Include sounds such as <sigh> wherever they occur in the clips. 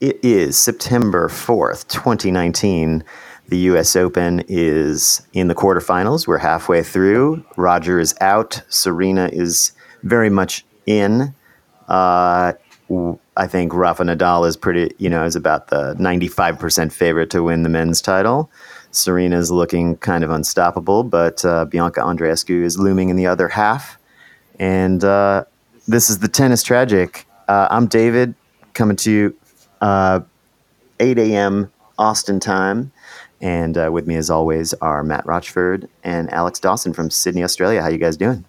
it is September 4th, 2019. The US Open is in the quarterfinals. We're halfway through. Roger is out. Serena is very much in. Uh, I think Rafa Nadal is pretty, you know, is about the 95% favorite to win the men's title. Serena is looking kind of unstoppable, but uh, Bianca Andreescu is looming in the other half. And uh, this is the tennis tragic. Uh, I'm David, coming to you uh, 8 a.m. Austin time. And uh, with me, as always, are Matt Rochford and Alex Dawson from Sydney, Australia. How you guys doing?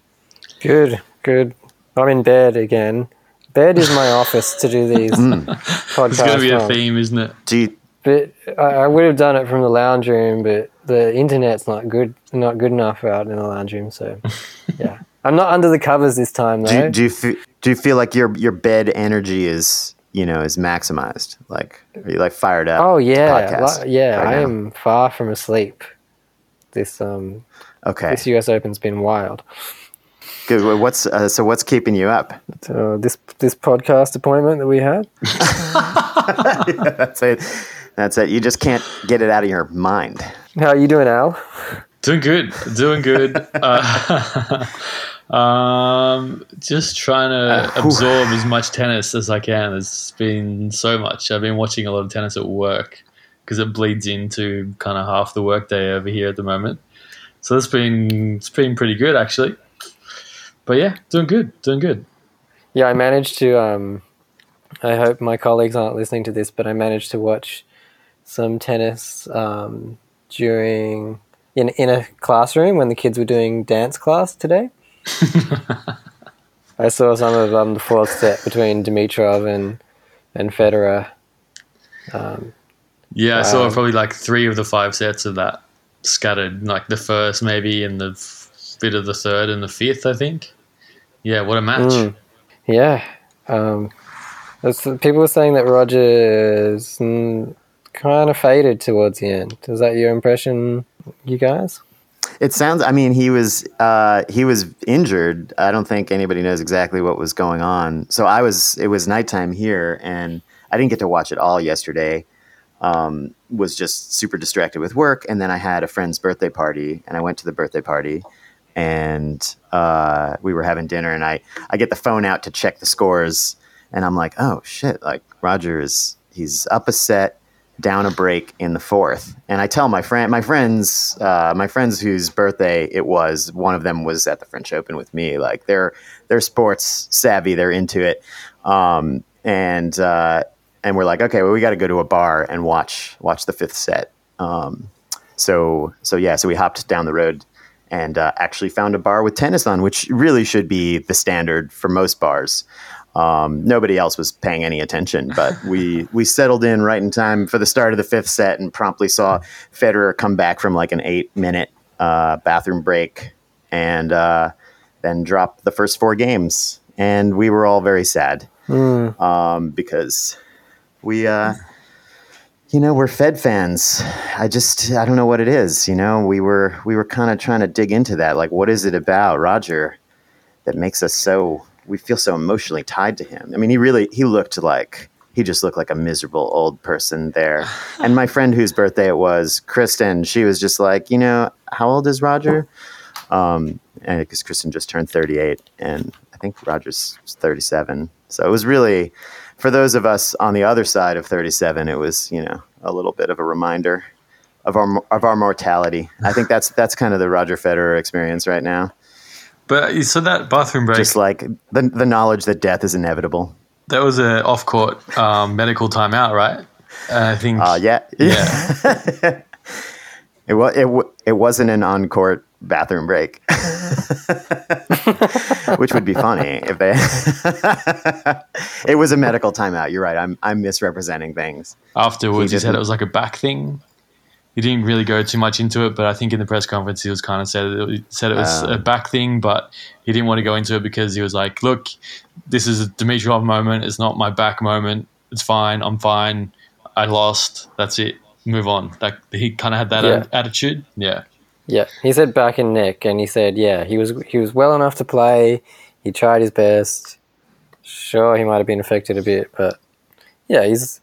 Good, good. I'm in bed again. Bed is my office to do these podcasts. It's going to be a theme, isn't it? Do you, But I, I would have done it from the lounge room, but the internet's not good, not good enough out in the lounge room. So, <laughs> yeah, I'm not under the covers this time do, you, do you fe- do you feel like your your bed energy is you know is maximized? Like are you like fired up? oh yeah, podcast li- yeah. right I now? am far from asleep. This um, Okay, this US Open's been wild. good. What's uh, so? What's keeping you up? So this this podcast appointment that we had. <laughs> That's it. That's it. You just can't get it out of your mind. How are you doing, Al? Doing good. Doing good. <laughs> Uh, <laughs> um, just trying to whew. absorb as much tennis as I can. There's been so much. I've been watching a lot of tennis at work because it bleeds into kind of half the workday over here at the moment. So it's been it's been pretty good actually. But yeah, doing good. Doing good. Yeah, I managed to. Um, I hope my colleagues aren't listening to this, but I managed to watch some tennis um, during in in a classroom when the kids were doing dance class today. <laughs> I saw some of um, the fourth set between Dimitrov and and Federer. Um, Yeah, I saw Wow. probably like three of the five sets of that scattered, like the first maybe and the f- bit of the third and the fifth, I think. Yeah, what a match. Mm. yeah, um, people were saying that Rogers mm, kind of faded towards the end. Is that your impression, you guys? It sounds. I mean, he was uh, he was injured. I don't think anybody knows exactly what was going on. So I was. It was nighttime here, and I didn't get to watch it all yesterday. Um, was just super distracted with work, and then I had a friend's birthday party, and I went to the birthday party, and uh, we were having dinner, and I I get the phone out to check the scores, and I'm like, oh shit! Like Roger is he's up a set, down a break in the fourth, and I tell my friend, my friends, uh, my friends whose birthday it was, one of them was at the French Open with me. Like they're they're sports savvy, they're into it, um, and uh, and we're like, okay, well, we got to go to a bar and watch watch the fifth set. Um, so so yeah, so we hopped down the road and uh, actually found a bar with tennis on, which really should be the standard for most bars. Um, nobody else was paying any attention, but <laughs> we we settled in right in time for the start of the fifth set and promptly saw Federer come back from like an eight minute uh, bathroom break and uh, then drop the first four games, and we were all very sad um, because we, uh, you know, we're Fed fans. I just I don't know what it is. You know, we were we were kind of trying to dig into that. Like, what is it about Roger that makes us so we feel so emotionally tied to him? I mean, he really he looked like he just looked like a miserable old person there. <sighs> and my friend whose birthday it was, Kristen, she was just like, you know, how old is Roger? Um, and because Kristen just turned 38, and I think Roger's 37. So it was really, for those of us on the other side of 37, it was you know a little bit of a reminder of our of our mortality. I think that's that's kind of the Roger Federer experience right now. But saw that bathroom break. Just like the the knowledge that death is inevitable. that was a off court um, medical timeout, right? Uh, I think. Uh, yeah, Yeah. <laughs> It was it, w- it wasn't an on court bathroom break, <laughs> which would be funny if they. <laughs> it was a medical timeout. You're right. I'm I'm misrepresenting things. Afterwards, He he, said it was like a back thing. He didn't really go too much into it, but I think in the press conference he was kind of said it, said it was Um. a back thing, but he didn't want to go into it because he was like, "Look, this is a Dimitrov moment. It's not my back moment. It's fine. I'm fine. I lost. That's it. Move on." Like he kind of had that Yeah. attitude. Yeah. Yeah, he said back and neck, and he said, yeah, he was he was well enough to play. He tried his best. Sure, he might have been affected a bit, but yeah, he's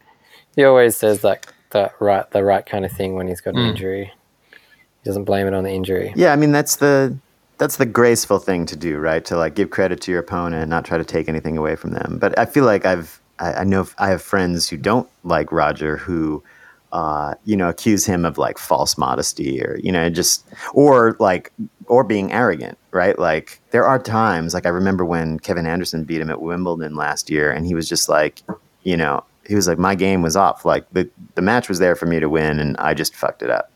He always says that that right the right kind of thing when he's got an Mm. injury. He doesn't blame it on the injury. Yeah, I mean that's the that's the graceful thing to do, right? To like give credit to your opponent and not try to take anything away from them. But I feel like I've I, I know I have friends who don't like Roger who uh, you know accuse him of like false modesty or you know just or like or being arrogant, right? Like there are times like I remember when Kevin Anderson beat him at Wimbledon last year and he was just like, you know, he was like my game was off. Like the the match was there for me to win and I just fucked it up.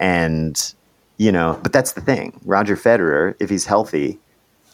And you know, but that's the thing. Roger Federer, if he's healthy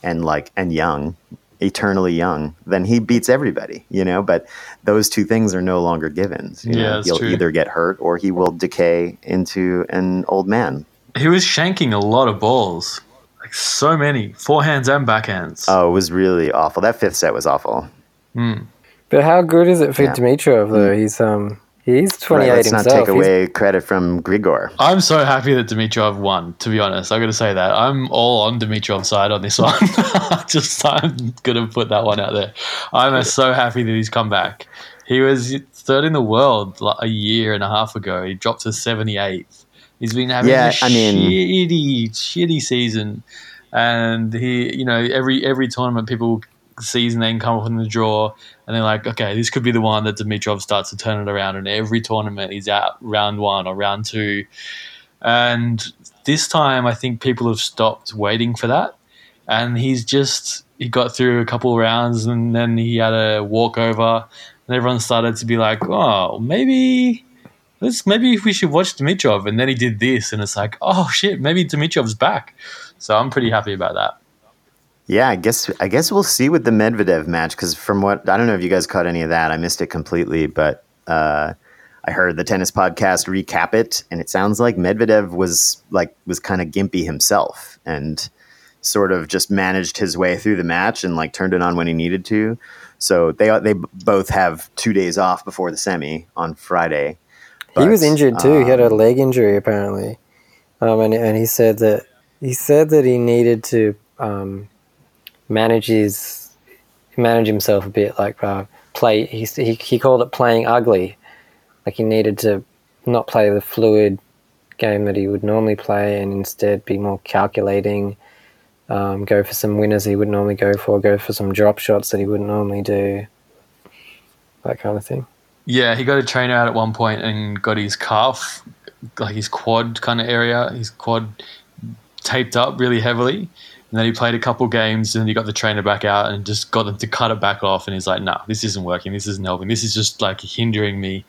and like and young, eternally young, then he beats everybody, you know, but those two things are no longer givens. You Yeah, know? he'll true. either get hurt or he will decay into an old man. He was shanking a lot of balls, like so many forehands and backhands. Oh, it was really awful. That fifth set was awful. Mm. But how good is it for Yeah. Dimitrov though? He's um he's twenty Right, eight let's himself. not take He's- away credit from Grigor. I'm so happy that Dimitrov won. To be honest, I got to say that I'm all on Dimitrov's side on this <laughs> one. <laughs> Just I'm gonna put that one out there. I'm so happy that he's come back. He was third in the world like a year and a half ago. He dropped to 78th. He's been having Yeah, a I mean- shitty, shitty season, and he, you know, every every tournament people sees and then come up in the draw, and they're like, okay, this could be the one that Dimitrov starts to turn it around. And every tournament he's out round one or round two, and this time I think people have stopped waiting for that, and he's just he got through a couple of rounds and then he had a walkover, and everyone started to be like, oh, maybe. Let's maybe we should watch Dimitrov, and then he did this, and it's like, oh shit, maybe Dimitrov's back. So I'm pretty happy about that. Yeah, I guess I guess we'll see with the Medvedev match because from what I don't know if you guys caught any of that, I missed it completely, but uh, I heard the tennis podcast recap it, and it sounds like Medvedev was like was kind of gimpy himself and sort of just managed his way through the match and like turned it on when he needed to. So they they both have two days off before the semi on Friday. he was injured too. he had a um, leg injury apparently, um, and and he said that he said that he needed to um, manage his manage himself a bit, like uh, play. He, he he called it playing ugly, like he needed to not play the fluid game that he would normally play, and instead be more calculating. Um, go for some winners he would normally go for. Go for some drop shots that he wouldn't normally do. That kind of thing. Yeah, he got a trainer out at one point and got his calf, like his quad kind of area, his quad taped up really heavily. And then he played a couple games and he got the trainer back out and just got them to cut it back off. And he's like, nah, this isn't working. This isn't helping. This is just like hindering me.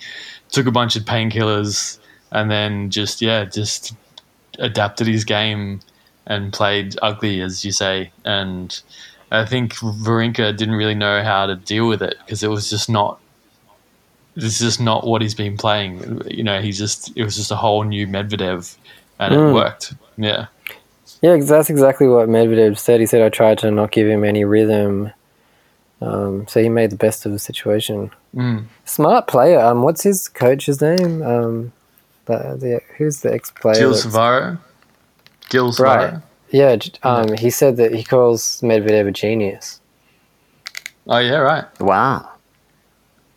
Took a bunch of painkillers and then just, yeah, just adapted his game and played ugly, as you say. And I think Wawrinka didn't really know how to deal with it because it was just not this is just not what he's been playing. You know, he's just it was just a whole new Medvedev, and it Mm. worked. Yeah, Yeah, 'cause that's exactly what Medvedev said. He said, I tried to not give him any rhythm. Um, so he made the best of the situation. mm. Smart player. Um, What's his coach's name? Um, the, the, who's the ex player? Gilles Cervara, Gilles Cervara. Right. Yeah, um, he said that he calls Medvedev a genius. Oh yeah, right. Wow.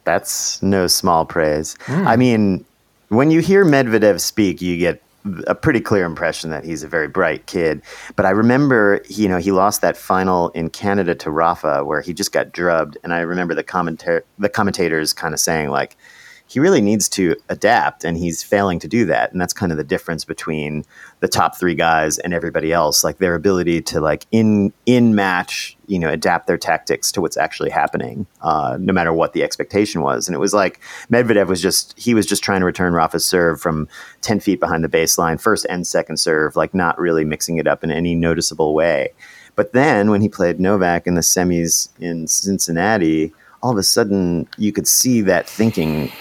That's no small praise. Hmm. I mean, when you hear Medvedev speak, you get a pretty clear impression that he's a very bright kid. But I remember, you know, he lost that final in Canada to Rafa where he just got drubbed. And I remember the commentar- the commentators kind of saying, like, he really needs to adapt and he's failing to do that. And that's kind of the difference between the top three guys and everybody else like their ability to like in in match you know adapt their tactics to what's actually happening uh, no matter what the expectation was. And it was like medvedev was just he was just trying to return rafa's serve from 10 feet behind the baseline first and second serve like not really mixing it up in any noticeable way. But then when he played novak in the semis in cincinnati all of a sudden you could see that thinking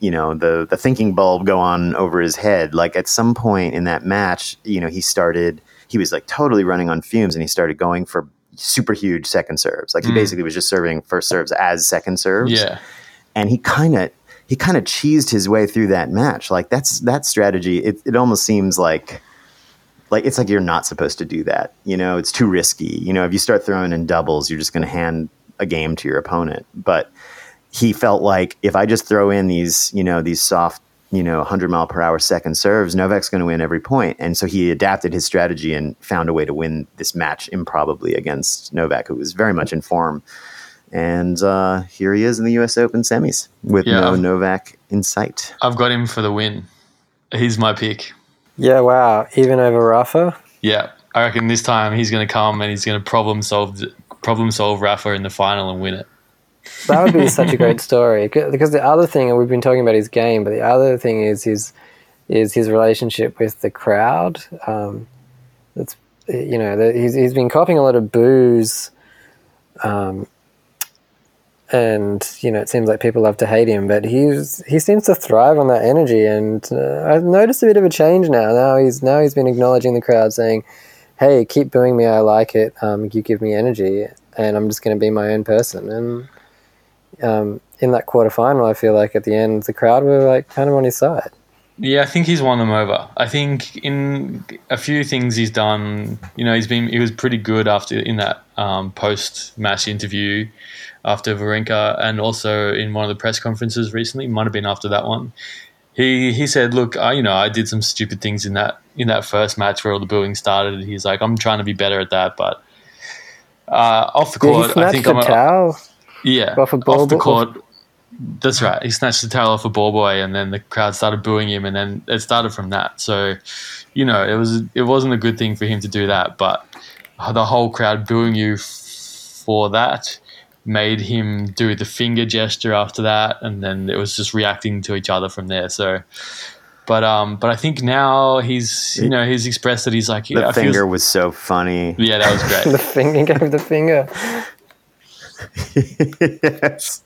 you know the the thinking bulb go on over his head. Like at some point in that match you know he started he was like totally running on fumes and he started going for super huge second serves. Like he Mm. basically was just serving first serves as second serves. Yeah, and he kind of he kind of cheesed his way through that match. Like that's that strategy it, it almost seems like like it's like you're not supposed to do that. You know it's too risky. You know if you start throwing in doubles you're just going to hand a game to your opponent but he felt like if I just throw in these, you know, these soft, you know, 100 mile per hour second serves, Novak's going to win every point. And so he adapted his strategy and found a way to win this match improbably against Novak, who was very much in form. And uh, here he is in the U.S. Open semis with Yeah. no Novak in sight. I've got him for the win. He's my pick. Yeah, wow. Even over Rafa. Yeah, I reckon this time he's going to come and he's going to problem solve problem solve Rafa in the final and win it. That would be such a great <laughs> story. Because the other thing, and we've been talking about his game, but the other thing is his is his relationship with the crowd. Um, that's you know the, he's he's been copying a lot of boos, um, and you know it seems like people love to hate him, but he's he seems to thrive on that energy. And uh, I've noticed a bit of a change now. Now he's now he's been acknowledging the crowd, saying, "Hey, keep booing me. I like it. Um, you give me energy." And I'm just going to be my own person. And um, in that quarterfinal, I feel like at the end, the crowd were like kind of on his side. Yeah, I think he's won them over. I think in a few things he's done, you know, he's been he was pretty good after in that um, post match interview after Wawrinka, and also in one of the press conferences recently. Might have been after that one. He he said, "Look, I, you know, I did some stupid things in that in that first match where all the booing started. He's like, I'm trying to be better at that, but uh, off the court, I think the I'm a, towel? yeah, off a ball off the court. That's right. He snatched the towel off a ball boy, and then the crowd started booing him, and then it started from that. So, you know, it was it wasn't a good thing for him to do that, but the whole crowd booing you for that made him do the finger gesture after that, and then it was just reacting to each other from there. So, but um, but I think now he's you know he's expressed that he's like The yeah, I feel- finger was so funny. yeah, that was great. <laughs> The finger gave the finger. yes.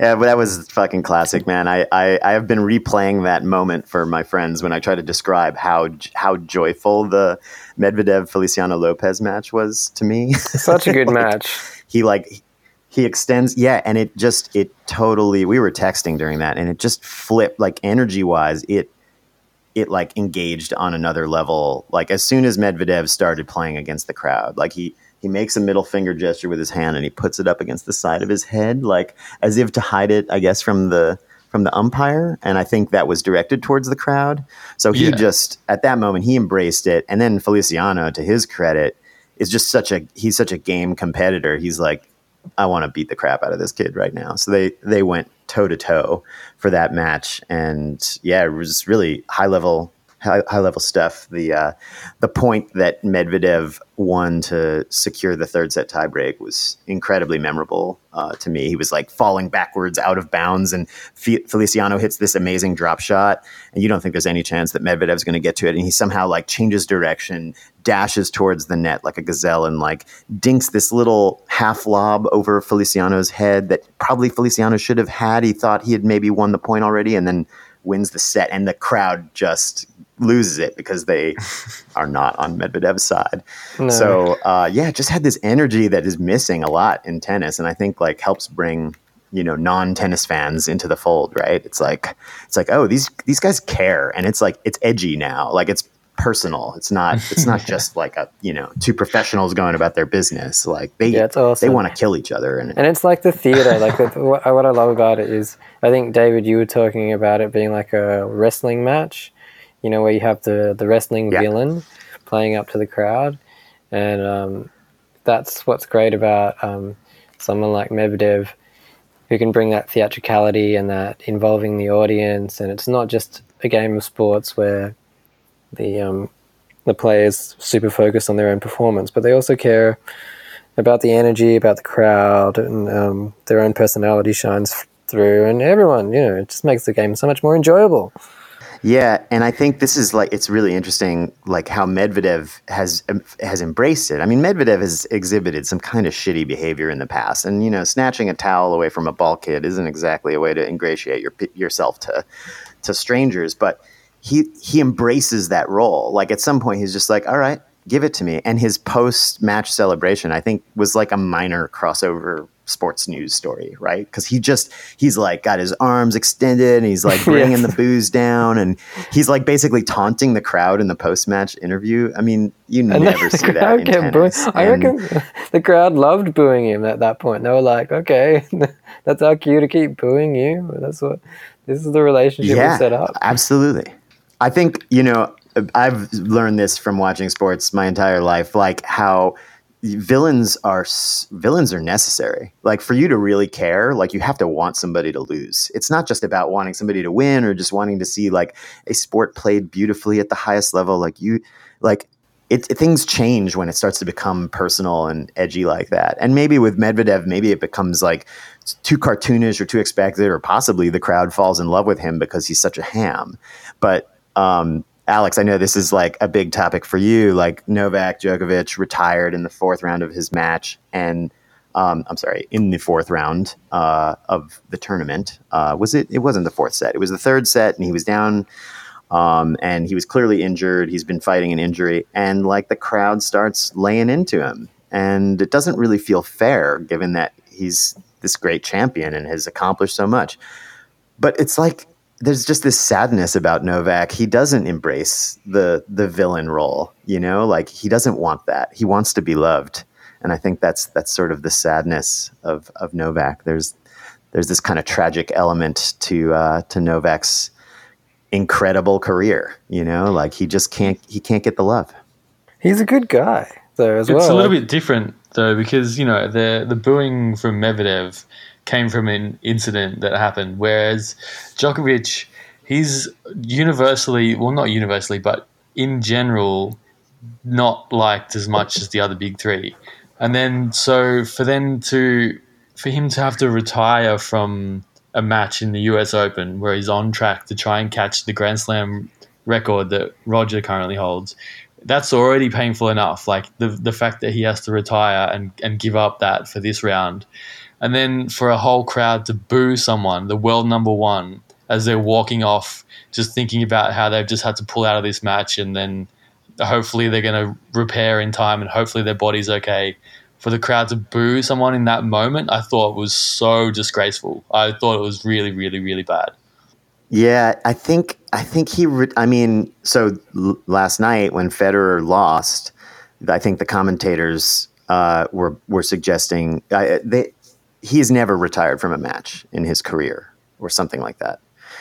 Yeah, but that was fucking classic, man. I, I, I have been replaying that moment for my friends when I try to describe how how joyful the Medvedev Feliciano Lopez match was to me. Such a good <laughs> match. he like he extends yeah and it just it totally we were texting during that and it just flipped like energy wise it it like engaged on another level. Like as soon as medvedev started playing against the crowd like he he makes a middle finger gesture with his hand and he puts it up against the side of his head like as if to hide it i guess from the from the umpire and i think that was directed towards the crowd. So he Yeah. just at that moment he embraced it and then feliciano to his credit is just such a he's such a game competitor. He's like I want to beat the crap out of this kid right now. So they they went toe to toe for that match, and yeah, it was really high level high, high level stuff. The uh, the point that Medvedev won to secure the third set tiebreak was incredibly memorable uh, to me. He was like falling backwards out of bounds, and Fe- Feliciano hits this amazing drop shot, and you don't think there's any chance that Medvedev's going to get to it, and he somehow like changes direction, dashes towards the net like a gazelle, and like dinks this little half lob over Feliciano's head that probably Feliciano should have had. He thought he had maybe won the point already, and then wins the set, and the crowd just loses it because they <laughs> are not on Medvedev's side. No. So uh, yeah, just had this energy that is missing a lot in tennis, and I think like helps bring you know non-tennis fans into the fold. Right? It's like it's like oh these these guys care, and it's like it's edgy now. Like it's personal. It's not it's not <laughs> just like a you know two professionals going about their business. Like they Yeah, it's they want to kill each other, and And it's like the theater. Like the, what, what I love about it is, I think David, you were talking about it being like a wrestling match. You know, where you have the the wrestling Yeah. villain playing up to the crowd, and um, that's what's great about um, someone like Medvedev, who can bring that theatricality and that involving the audience. And it's not just a game of sports where the um, the players super focused on their own performance, but they also care about the energy, about the crowd, and um, their own personality shines through, and everyone, you know, it just makes the game so much more enjoyable. Yeah, and I think this is like it's really interesting, like how Medvedev has has embraced it. I mean, Medvedev has exhibited some kind of shitty behavior in the past, and you know, snatching a towel away from a ball kid isn't exactly a way to ingratiate your yourself to to strangers. But he he embraces that role. Like at some point, he's just like, "All right, give it to me." And his post match celebration, I think, was like a minor crossover sports news story, right? Because he just he's like got his arms extended and he's like <laughs> bringing Yeah. the boos down and he's like basically taunting the crowd in the post match interview. I mean, you And never the see that in tennis. I reckon the crowd loved booing him at that point. They were like, "Okay, <laughs> that's our cue to keep booing you. That's what this is the relationship we set up." Absolutely. I think, you know, I've learned this from watching sports my entire life, like how villains are villains are necessary. Like for you to really care, like you have to want somebody to lose. It's not just about wanting somebody to win or just wanting to see like a sport played beautifully at the highest level. Like you like it, it- things change when it starts to become personal and edgy like that. And maybe with Medvedev, maybe it becomes like too cartoonish or too expected, or possibly the crowd falls in love with him because he's such a ham. But um, Alex, I know this is like a big topic for you. Like Novak Djokovic retired in the fourth round of his match, and um, I'm sorry, in the fourth round uh, of the tournament. Uh, was it? It wasn't the fourth set. It was the third set, and he was down um, and he was clearly injured. He's been fighting an injury, and like the crowd starts laying into him, and it doesn't really feel fair given that he's this great champion and has accomplished so much. But it's like there's just this sadness about Novak. He doesn't embrace the the villain role, you know, like he doesn't want that. He wants to be loved, and I think that's that's sort of the sadness of of Novak. There's there's this kind of tragic element to uh, to Novak's incredible career. You know, like he just can't he can't get the love. He's a good guy, though, as It's well. a little Like, bit different though because you know the the booing from Medvedev came from an incident that happened, whereas Djokovic, he's universally well not universally but in general not liked as much as the other big three, and then so for them to for him to have to retire from a match in the U.S. Open where he's on track to try and catch the Grand Slam record that Roger currently holds that's already painful enough. Like the the fact that he has to retire and, and give up that for this round. And then for a whole crowd to boo someone, the world number one, as they're walking off, just thinking about how they've just had to pull out of this match and then hopefully they're gonna repair in time and hopefully their body's okay. For the crowd to boo someone in that moment, I thought was so disgraceful. I thought it was really, really, really bad. Yeah, I think I think he. Re- I mean, so l- last night when Federer lost, I think the commentators uh, were were suggesting they he's never retired from a match in his career or something like that.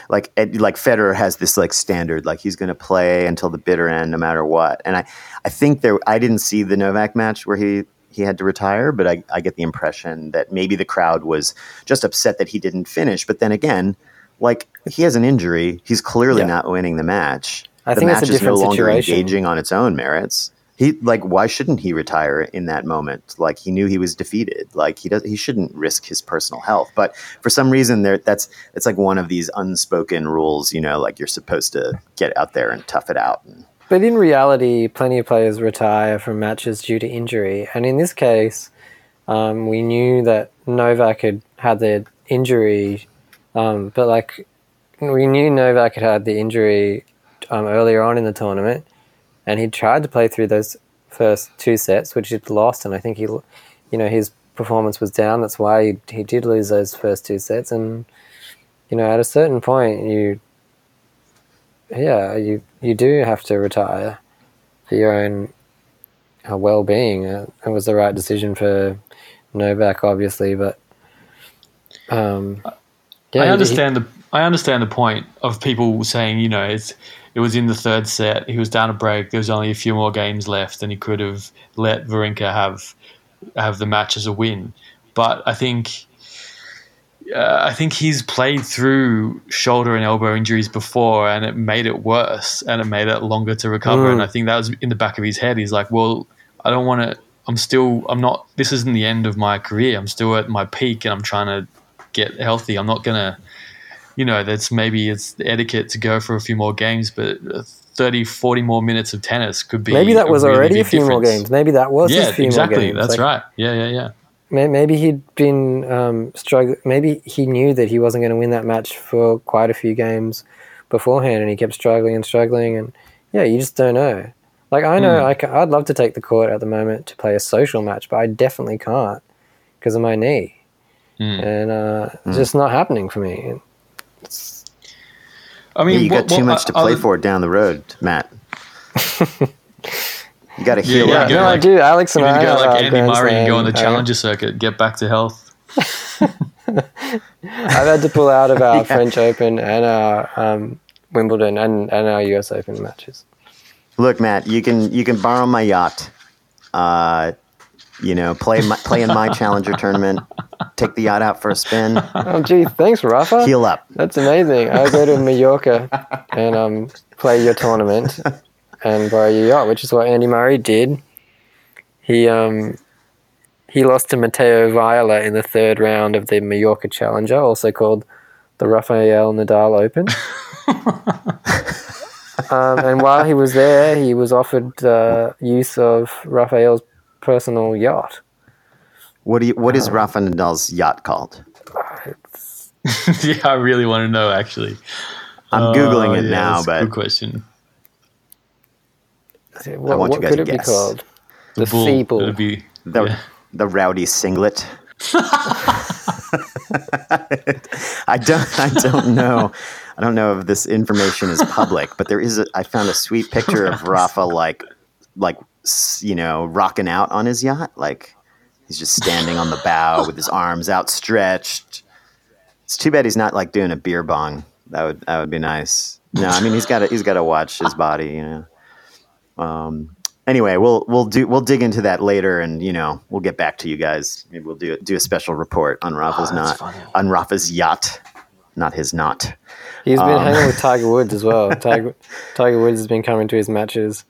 Like like Federer has this like standard, like he's going to play until the bitter end, no matter what. And I I think there I didn't see the Novak match where he he had to retire, but I, I get the impression that maybe the crowd was just upset that he didn't finish. But then again, like he has an injury, he's clearly Yeah. not winning the match. I the think it's match a is no longer situation. engaging on its own merits. He like why shouldn't he retire in that moment? Like he knew he was defeated. Like he does he shouldn't risk his personal health. But for some reason there that's it's like one of these unspoken rules, you know, like you're supposed to get out there and tough it out. And, But in reality, plenty of players retire from matches due to injury. And in this case, um, we knew that Novak had had the injury, um, but like we knew Novak had had the injury um, earlier on in the tournament, and he tried to play through those first two sets, which he'd lost, and I think he, you know, his performance was down. That's why he, he did lose those first two sets, and you know, at a certain point, you yeah, you you do have to retire for your own uh, well-being. Uh, it was the right decision for Novak, obviously, but um, yeah, I he- understand the I understand the point of people saying, you know, it's it was in the third set. He was down a break. There was only a few more games left, and he could have let Wawrinka have have the match as a win. But I think uh, I think he's played through shoulder and elbow injuries before, and it made it worse, and it made it longer to recover. Mm. And I think that was in the back of his head. He's like, well, I don't want to. I'm still. I'm not. This isn't the end of my career. I'm still at my peak, and I'm trying to get healthy. I'm not gonna. You know, that's maybe it's the etiquette to go for a few more games, but uh, 30, 40 more minutes of tennis could be. maybe that a was really already a few more games. Maybe that was Yeah, exactly. more games. That's Like, right. Yeah, yeah, yeah. Maybe he'd been um, struggling. Maybe he knew that he wasn't going to win that match for quite a few games beforehand, and he kept struggling and struggling. And yeah, you just don't know. Like I know, Hmm. I I'd love to take the court at the moment to play a social match, but I definitely can't because of my knee. and uh, it's just not happening for me. I Yeah, mean, you what- got too what- much to uh, play other- for down the road, Matt. <laughs> you got to heal yeah, up. get no, I like- do. Alex You and need I to go are like Andy Murray and go on the Slam, uh, challenger circuit, get back to health. <laughs> I've had to pull out of our <laughs> French Open and our um, Wimbledon and, and our US Open matches. Look, Matt, you can you can borrow my yacht. Uh, you know, play my, play in my challenger tournament. Take the yacht out for a spin. Oh, gee, thanks, Rafa. Heal up. That's amazing. I go to Mallorca and um, play your tournament and borrow your yacht, which is what Andy Murray did. He um, he lost to Matteo Viola in the third round of the Mallorca Challenger, also called the Rafael Nadal Open. <laughs> um, and while he was there, he was offered uh, use of Rafael's personal yacht. What do you? What is uh, Rafa Nadal's yacht called? <laughs> yeah, I really want to know. Actually, I'm googling Oh, it yeah, now, that's a but good question. What, want you guys could to it be called? The, Bull. Sea Bull. It'd be the yeah. the rowdy singlet. <laughs> <laughs> I don't. I don't know. I don't know if this information is public, but there is. A, I found a sweet picture of Rafa, like, like s- you know, rocking out on his yacht. Like he's just standing on the bow with his arms outstretched. It's too bad he's not like doing a beer bong. That would that would be nice. No, I mean he's got to he's got to watch his body. You know. Um, anyway, we'll we'll do we'll dig into that later, and you know we'll get back to you guys. Maybe we'll do do a special report on Rafa's Oh, not funny. on Rafa's yacht, not his knot. He's been Um, hanging with Tiger Woods as well. <laughs> Tiger, Tiger Woods has been coming to his matches.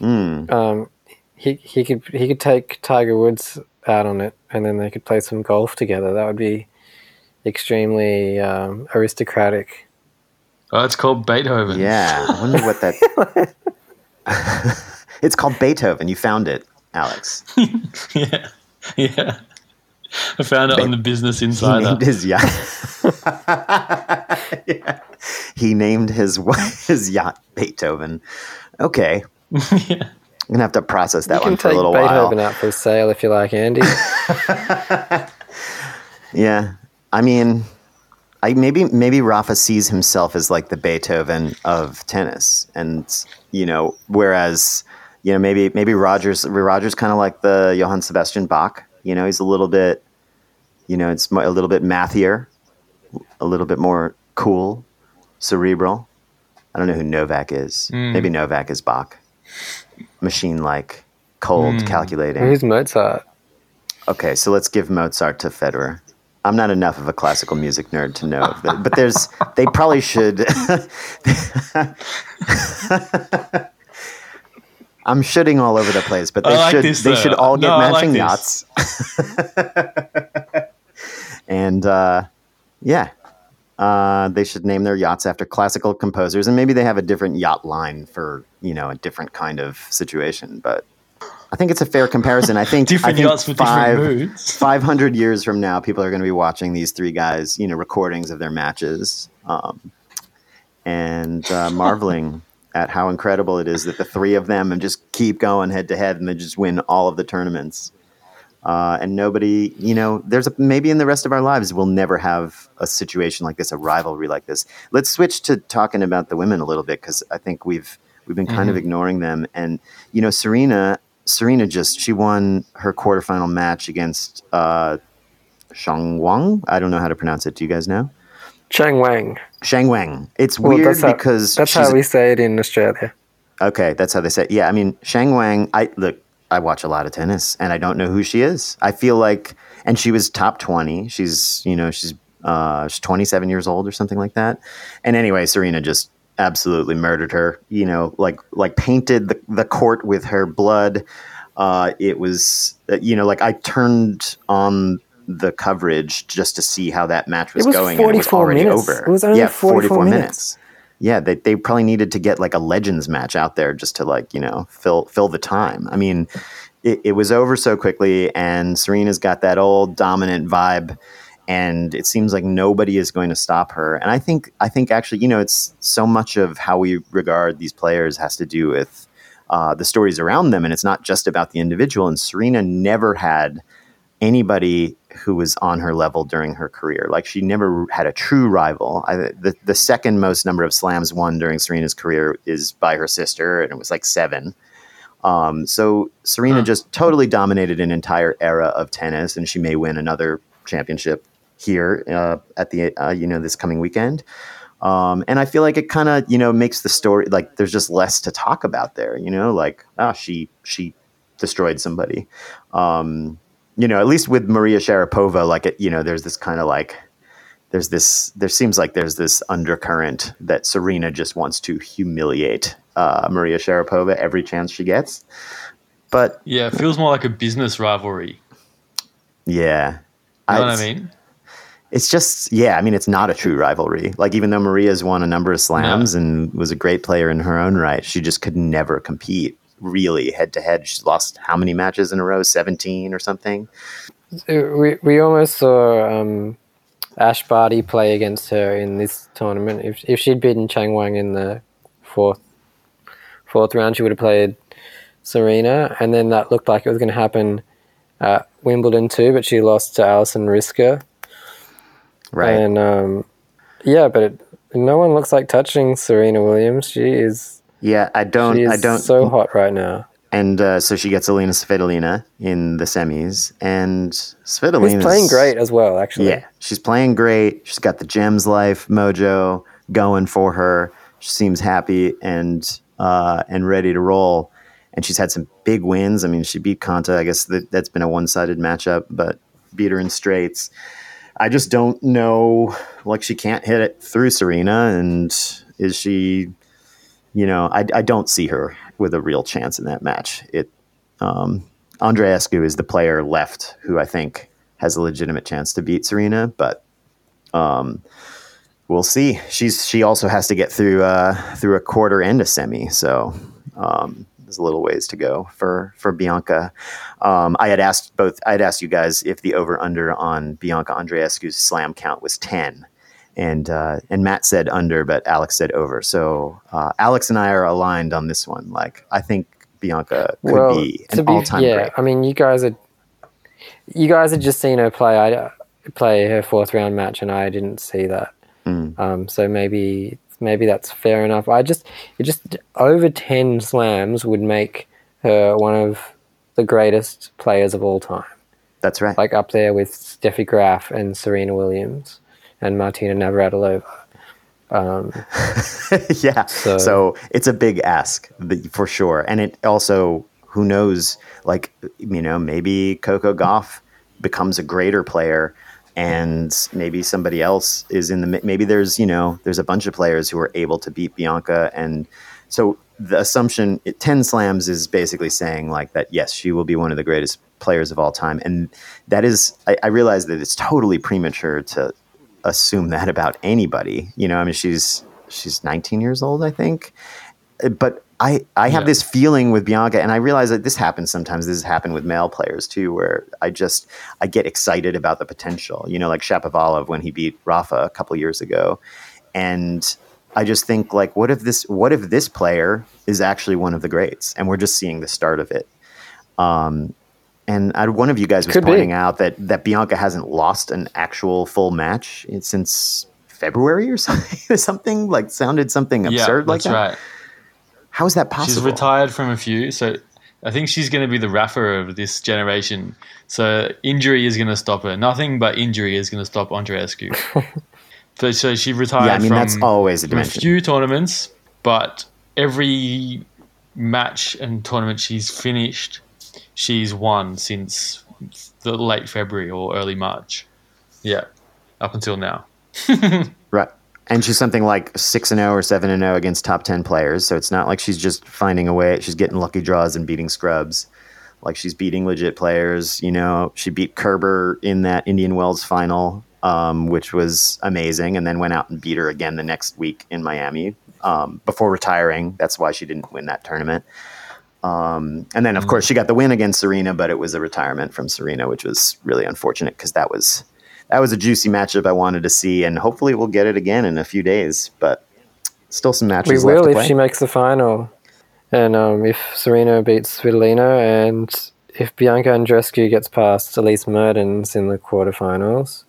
Mm. Um, he he could he could take Tiger Woods out on it, and then they could play some golf together. That would be extremely um, aristocratic. Oh, it's called Beethoven. Yeah, I wonder what that. <laughs> it's called Beethoven. You found it, Alex. <laughs> yeah, yeah. I found it on the Business He Insider. named his yacht. <laughs> Yeah. He named his wa- his yacht Beethoven. Okay, yeah. I'm gonna have to process that you one for a take little Beethoven while. out for sail if you like, Andy. <laughs> Yeah, I mean, I maybe maybe Rafa sees himself as like the Beethoven of tennis, and you know, whereas you know maybe maybe Rogers Rogers kind of like the Johann Sebastian Bach. You know, he's a little bit, you know, it's a little bit mathier, a little bit more cool, cerebral. I don't know who Novak is. Mm. Maybe Novak is Bach. Machine like, cold, Mm. calculating. Who's Mozart? Okay, so let's give Mozart to Federer. I'm not enough of a classical music nerd to know, of that, but there's <laughs> they probably should. <laughs> I'm shitting all over the place, but they like should this, they should all get No, I like matching this. yachts. <laughs> and uh, yeah, uh, they should name their yachts after classical composers, and maybe they have a different yacht line for you know a different kind of situation. But I think it's a fair comparison. I think <laughs> Different I think yachts for five, different moods. <laughs> 500 years from now, people are going to be watching these three guys, you know, recordings of their matches um, and uh, <laughs> marveling at how incredible it is that the three of them and just keep going head to head and they just win all of the tournaments. Uh, and nobody, you know, there's a, maybe in the rest of our lives we'll never have a situation like this, a rivalry like this. Let's switch to talking about the women a little bit because I think we've we've been kind of ignoring them. And you know, Serena, Serena just she won her quarterfinal match against uh, Shang Wang. I don't know how to pronounce it. Do you guys know? Shang Wang. Shang Wang. It's Well, weird that's how- because That's how we say it in Australia. Okay, that's how they say. It. Yeah, I mean, Shang Wang. I look. I watch a lot of tennis, and I don't know who she is. I feel like, and she was top twenty. She's, you know, she's uh, she's twenty seven years old or something like that. And anyway, Serena just absolutely murdered her. You know, like like painted the the court with her blood. Uh, it was, uh, you know, like I turned on the coverage just to see how that match was, It was going. and it was already minutes. over. It was only yeah, 44 minutes. Yeah, they, they probably needed to get like a legends match out there just to like you know fill fill the time. I mean, it, it was over so quickly, and Serena's got that old dominant vibe, and it seems like nobody is going to stop her. And I think I think actually you know it's so much of how we regard these players has to do with uh, the stories around them, and it's not just about the individual. And Serena never had anybody who was on her level during her career. Like she never had a true rival. I, the the second most number of slams won during Serena's career is by her sister, and it was like seven. Um, so Serena Huh. just totally dominated an entire era of tennis, and she may win another championship here uh, at the uh, you know this coming weekend. Um, and I feel like it kind of you know makes the story like there's just less to talk about there. You know, like oh she she destroyed somebody. Um, you know, at least with Maria Sharapova, like it, you know, there's this kind of like there's this there seems like there's this undercurrent that Serena just wants to humiliate uh, Maria Sharapova every chance she gets. But Yeah, it feels more like a business rivalry. yeah, You know what I mean? It's just, yeah, I mean, it's not a true rivalry. Like, even though Maria's won a number of slams and was a great player in her own right, she just could never compete really head to head. She's lost how many matches in a row? 17 or something? we we almost saw um, Ash Barty play against her in this tournament. If if she'd beaten Chang Wang in the fourth fourth round, she would have played Serena, and then that looked like it was going to happen at Wimbledon too. But she lost to Alison Riske, Right. and um, yeah, but it, no one looks like touching Serena Williams. She is yeah, I don't, she is I don't, so hot right now. and uh, so she gets Elina Svitolina in the semis, and Svitolina is playing great as well, actually. Yeah, she's playing great. She's got the Gems Life mojo going for her. She seems happy and uh, and ready to roll. And she's had some big wins. I mean, she beat Konta. I guess that, that's been a one sided matchup, but beat her in straights. I just don't know. Like, she can't hit it through Serena. And is she, you know, I, I don't see her with a real chance in that match. It, um, Andreescu is the player left who I think has a legitimate chance to beat Serena, but um, we'll see. She's she also has to get through uh, through a quarter and a semi, so um, there's a little ways to go for for Bianca. Um, I had asked both. I had asked you guys if the over under on Bianca Andreescu's slam count was ten. And uh, and Matt said under, but Alex said over. So uh, Alex and I are aligned on this one. Like I think Bianca could be an be- all-time yeah, great. I mean, you guys are you guys had just seen her play. I play her fourth round match, and I didn't see that. Mm. Um, so maybe maybe that's fair enough. I just it just over ten slams would make her one of the greatest players of all time, That's right. like up there with Steffi Graf and Serena Williams and Martina Navratilova. Um, <laughs> yeah. So, So- it's a big ask for sure. And it also, who knows, like, you know, maybe Coco Gauff becomes a greater player and maybe somebody else is in the, maybe there's, you know, there's a bunch of players who are able to beat Bianca. And so the assumption, it, 10 slams is basically saying like that, yes, she will be one of the greatest players of all time. And that is, I, I realize that it's totally premature to assume that about anybody. You know, I mean, she's she's 19 years old, I think. But I I have Yeah. this feeling with Bianca, and I realize that this happens sometimes. This has happened with male players too, where I just I get excited about the potential. You know, like Shapovalov when he beat Rafa a couple years ago, and I just think like, what if this what if this player is actually one of the greats, and we're just seeing the start of it. Um, and I, one of you guys was Could be. pointing out that that Bianca hasn't lost an actual full match since February or <laughs> something. something like sounded something Yeah, absurd like that. that's right. How is that possible? She's retired from a few, so I think she's going to be the Rafa of this generation. So injury is going to stop her. Nothing but injury is going to stop Andreescu. <laughs> so, so she retired Yeah, I mean from, that's always a from a few tournaments, but every match and tournament she's finished, she's won since the late February or early March. Yeah, up until now. <laughs> Right. And she's something like six and zero or seven and zero against top ten players. So it's not like she's just finding a way. She's getting lucky draws and beating scrubs. Like she's beating legit players. You know, she beat Kerber in that Indian Wells final, um, which was amazing, and then went out and beat her again the next week in Miami um, before retiring. That's why she didn't win that tournament. Um, and then, of course, she got the win against Serena, but it was a retirement from Serena, which was really unfortunate because that was that was a juicy matchup I wanted to see, and hopefully we'll get it again in a few days. But still some we matches left will if she makes the final, and um, if Serena beats Svitolina, and if Bianca Andreescu gets past Elise Mertens in the quarterfinals,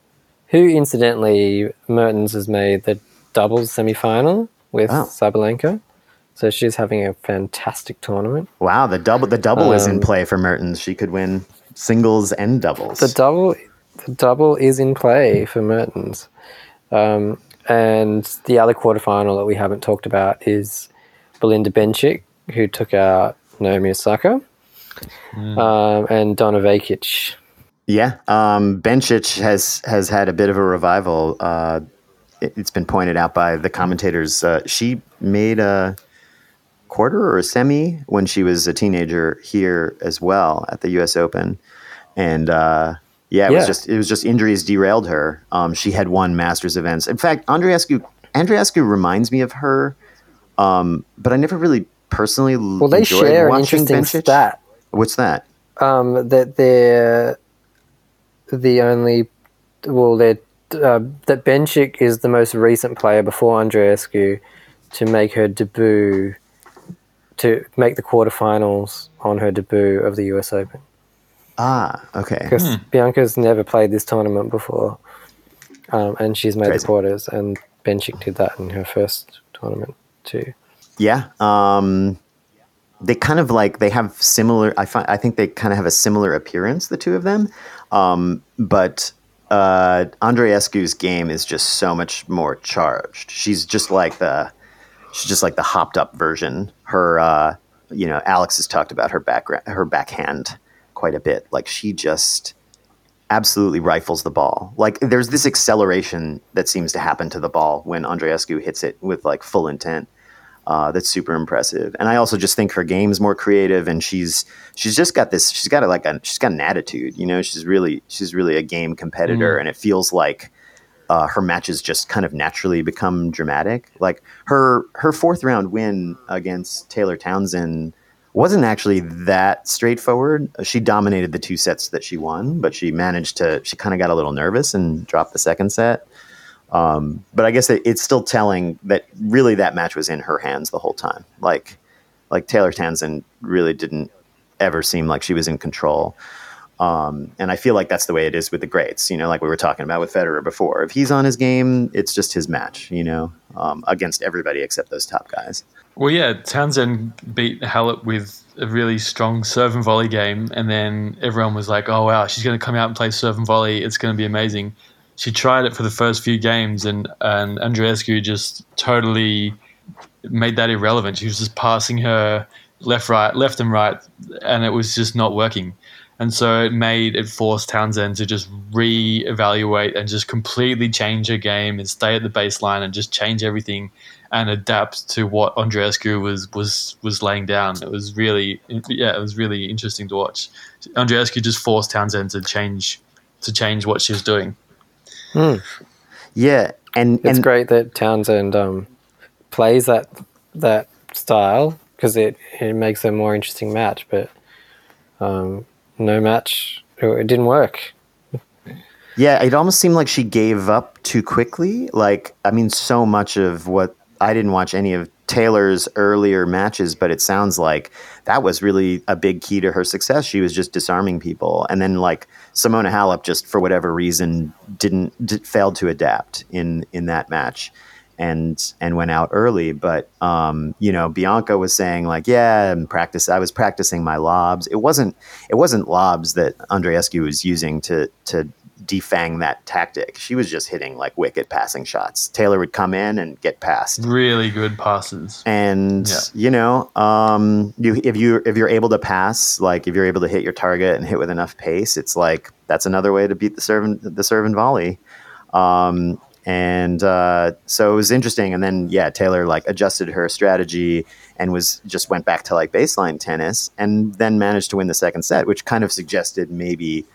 who incidentally Mertens has made the doubles semi-final with Oh. Sabalenka, so she's having a fantastic tournament. Wow, the double the double is in Um, play for Mertens. She could win singles and doubles. The double, the double is in play for Mertens, um, and the other quarterfinal that we haven't talked about is Belinda Bencic, who took out Naomi Osaka, um, and Donna Vekic. Yeah, um, Bencic has has had a bit of a revival. Uh, it, has been pointed out by the commentators. Uh, she made a quarter or a semi when she was a teenager here as well at the U.S. Open, and uh, yeah, it was just it was just injuries derailed her. Um, she had won Masters events. In fact, Andreescu Andreescu reminds me of her, um, but I never really personally Well, they share an interesting Bencic. stat What's that? um, that they're the only well, they're uh, that Bencic is the most recent player before Andreescu to make her debut to make the quarterfinals on her debut of the US Open Ah, okay. because Bianca's never played this tournament before, um, and she's made Crazy. the quarters, and Bencic did that in her first tournament too. Yeah. Um, they kind of like they have similar. I find I think they kind of have a similar appearance, the two of them. Um, but uh, Andreescu's game is just so much more charged. She's just like the she's just like the hopped up version. Her, uh, you know, Alex has talked about her background, her backhand quite a bit. Like she just absolutely rifles the ball. Like there's this acceleration that seems to happen to the ball when Andreescu hits it with like full intent. Uh, that's super impressive. And I also just think her game's more creative, and she's she's just got this. She's got a, like a she's got an attitude. You know, she's really she's really a game competitor, and it feels like uh, her matches just kind of naturally become dramatic. Like her her fourth round win against Taylor Townsend wasn't actually that straightforward. She dominated the two sets that she won, but she managed to she kind of got a little nervous and dropped the second set. Um, but I guess it, it's still telling that really that match was in her hands the whole time. Like like Taylor Townsend really didn't ever seem like she was in control. Um, and I feel like that's the way it is with the greats, you know, like we were talking about with Federer before. If he's on his game, it's just his match, you know, um, against everybody except those top guys. Well, yeah, Townsend beat Halep with a really strong serve and volley game, and then everyone was like, "Oh wow, she's going to come out and play serve and volley. It's going to be amazing." She tried it for the first few games, and and Andreescu just totally made that irrelevant. She was just passing her left, right, left, and right, and it was just not working. And so it made it forced Townsend to just re-evaluate and just completely change her game and stay at the baseline and just change everything and adapt to what Andreescu was was was laying down. It was really yeah, it was really interesting to watch. Andreescu just forced Townsend to change to change what she was doing. Yeah. And, It's and great that Townsend um, plays that that style because it, it makes a more interesting match. But um, no match, it didn't work. Yeah, it almost seemed like she gave up too quickly. Like, I mean, so much of what I didn't watch any of Taylor's earlier matches, but it sounds like that was really a big key to her success. She was just disarming people, and then like Simona Halep, just for whatever reason, didn't did, failed to adapt in in that match. And and went out early, but um, you know Bianca was saying like, yeah, and practice. I was practicing my lobs. It wasn't it wasn't lobs that Andreescu was using to to defang that tactic. She was just hitting like wicked passing shots. Taylor would come in and get past. Really good passes. And Yeah. you know, um, you if you if you're able to pass, like if you're able to hit your target and hit with enough pace, it's like that's another way to beat the serve the serve and volley. Um, and uh, so it was interesting. And then yeah, Taylor like adjusted her strategy and was just went back to like baseline tennis, and then managed to win the second set, which kind of suggested maybe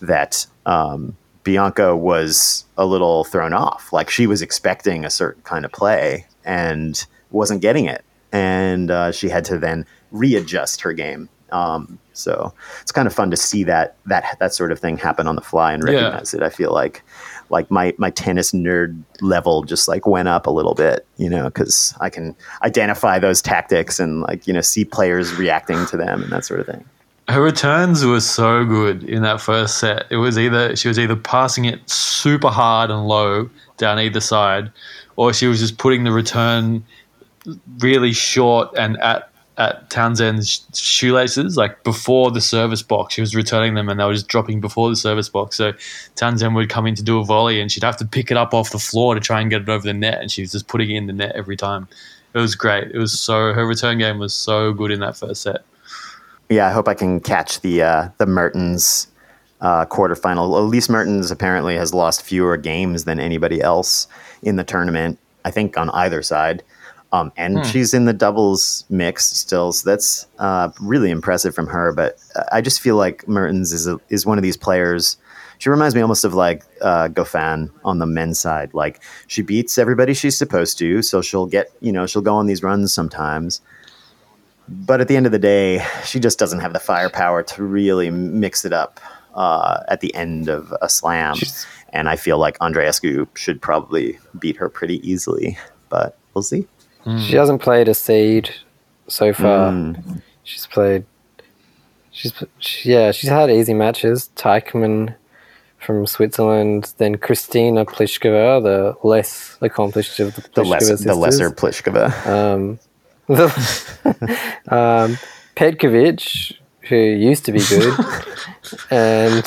that um, Bianca was a little thrown off. Like she was expecting a certain kind of play and wasn't getting it, and uh, she had to then readjust her game. Um, so it's kind of fun to see that that that sort of thing happen on the fly and Yeah. recognize it. I feel like like my my tennis nerd level just like went up a little bit, you know, because I can identify those tactics and like you know see players reacting to them and that sort of thing. her returns were so good in that first set. It was either she was either passing it super hard and low down either side, or she was just putting the return really short and at at Townsend's shoelaces, like before the service box. She was returning them and they were just dropping before the service box. So Townsend would come in to do a volley and she'd have to pick it up off the floor to try and get it over the net. And she was just putting it in the net every time. It was great. It was so, her return game was so good in that first set. Yeah, I hope I can catch the uh, the Mertens uh, quarterfinal. Elise Mertens apparently has lost fewer games than anybody else in the tournament. I think on either side, um, and Hmm. she's in the doubles mix still. So that's uh, really impressive from her. But I just feel like Mertens is a, is one of these players. She reminds me almost of like uh, Goffin on the men's side. Like she beats everybody she's supposed to, so she'll get you know she'll go on these runs sometimes. But at the end of the day, she just doesn't have the firepower to really mix it up uh, at the end of a slam. She's- and I feel like Andreescu should probably beat her pretty easily, but we'll see. She hasn't played a seed so far. Mm. She's played. She's she, yeah. She's had easy matches. Teichmann from Switzerland, then Kristyna Pliskova, the less accomplished of the Pliskova The, less, sisters. the lesser Pliskova. Um, the, <laughs> um, Petkovic, who used to be good, <laughs> and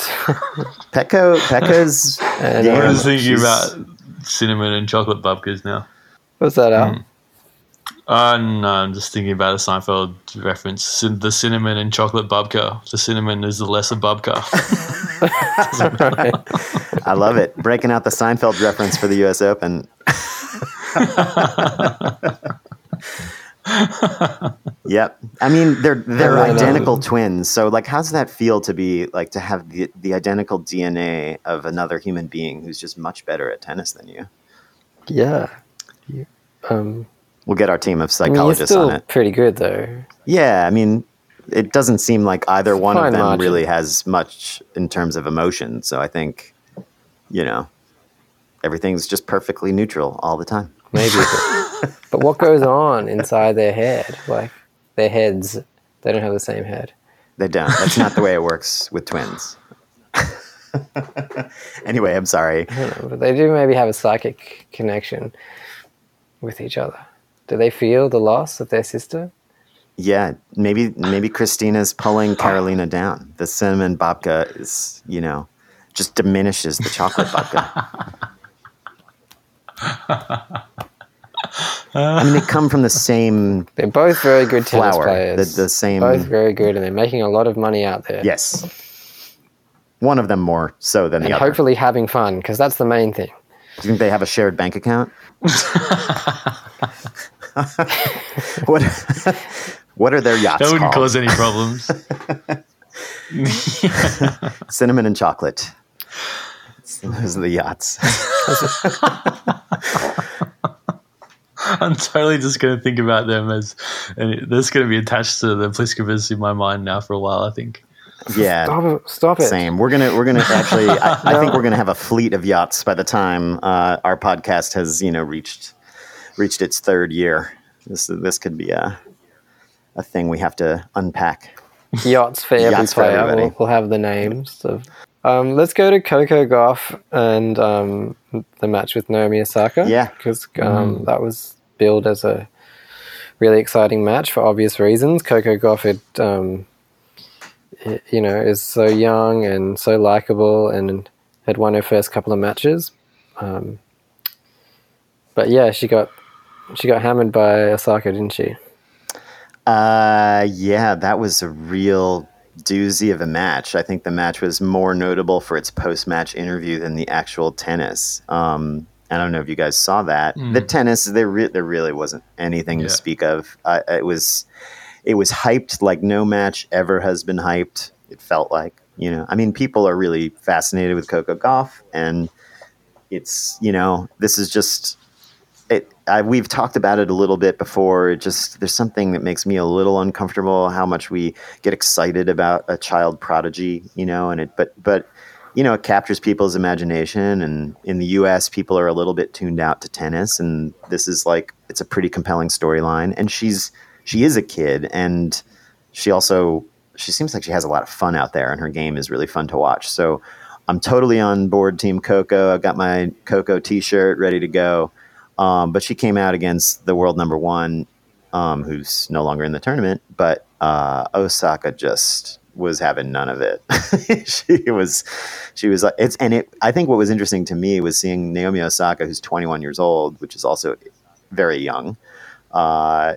Pekko, Pekka's <laughs> And, game, I was thinking about cinnamon and chocolate babkas now. what's that out? Uh, no, I'm just thinking about a Seinfeld reference. Cin- The cinnamon and chocolate babka. The cinnamon is the lesser babka. <laughs> I love it. Breaking out the Seinfeld reference for the U.S. Open. <laughs> yep. I mean, they're they're Right on. identical twins. So, like, how's that feel to be like to have the the identical DNA of another human being who's just much better at tennis than you? Yeah. You- Um, We'll get our team of I mean, psychologists on it. pretty good though. Yeah, I mean, it doesn't seem like either one of them margin. really has much in terms of emotion. So I think, you know, everything's just perfectly neutral all the time. Maybe. but, <laughs> but what goes on inside their head? Like their heads, they don't have the same head. They don't. That's not the way it works with twins. <laughs> anyway, I'm sorry. Know, but they do maybe have a psychic connection with each other. Do they feel the loss of their sister? Yeah, maybe maybe Kristyna's pulling Karolina down. The cinnamon babka is, you know, just diminishes the chocolate babka. I mean, they come from the same They're both very good tennis Flower, players. the- the same- Both very good, and they're making a lot of money out there. Yes. One of them more so than the other. hopefully having fun because that's the main thing. Do you think they have a shared bank account? <laughs> <laughs> what What are their yachts that wouldn't called? cause any problems. <laughs> <laughs> Cinnamon and chocolate. Those are the yachts. I'm totally just going to think about them as, and that's going to be attached to the Pliskovas in my mind now for a while. I think. Yeah. Stop it! Stop it! Same. We're gonna we're gonna actually. I, I think we're gonna have a fleet of yachts by the time uh, our podcast has you know reached reached its third year. This this could be a a thing we have to unpack. Yachts for every Yachts for everybody. We'll, have the names of. Um, let's go to Coco Gauff and um, the match with Naomi Osaka. Yeah. because um, that was billed as a really exciting match for obvious reasons. Coco Gauff, had, um, you know, is so young and so likable, and had won her first couple of matches. Um, but yeah, she got she got hammered by Osaka, didn't she? Uh, yeah, that was a real doozy of a match. I think the match was more notable for its post-match interview than the actual tennis. Um, I don't know if you guys saw that. The tennis, there re- there really wasn't anything Yeah. to speak of. Uh, it was it was hyped like no match ever has been hyped. It felt like you know. I mean, people are really fascinated with Coco Gauff, and it's you know this is just it, I, we've talked about it a little bit before. Just there's something that makes me a little uncomfortable. How much we get excited about a child prodigy, you know, and it, but but you know, it captures people's imagination. And in the U.S., people are a little bit tuned out to tennis, and this is like it's a pretty compelling storyline. And she's she is a kid, and she also she seems like she has a lot of fun out there, and her game is really fun to watch. So I'm totally on board Team Coco. I've got my Coco T-shirt ready to go. Um, but she came out against the world number one, um, who's no longer in the tournament. But uh, Osaka just was having none of it. <laughs> she was, she was like, it's, and it, I think what was interesting to me was seeing Naomi Osaka, who's 21 years old, which is also very young. Uh,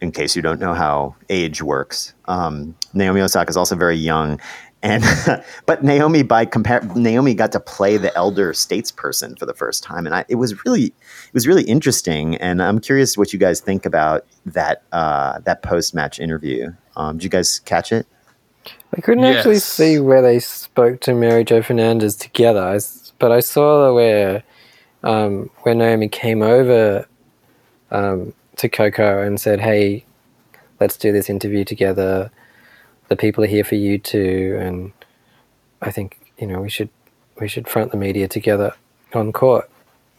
in case you don't know how age works, um, Naomi Osaka is also very young. And <laughs> but Naomi by compare Naomi got to play the elder statesperson for the first time, and I, it was really it was really interesting. And I'm curious what you guys think about that uh, that post match interview. Um, did you guys catch it? I couldn't Yes. actually see where they spoke to Mary Joe Fernandez together, I s- but I saw where um, where Naomi came over um, to Coco and said, "Hey, let's do this interview together. The people are here for you too, and I think you know we should we should front the media together on court."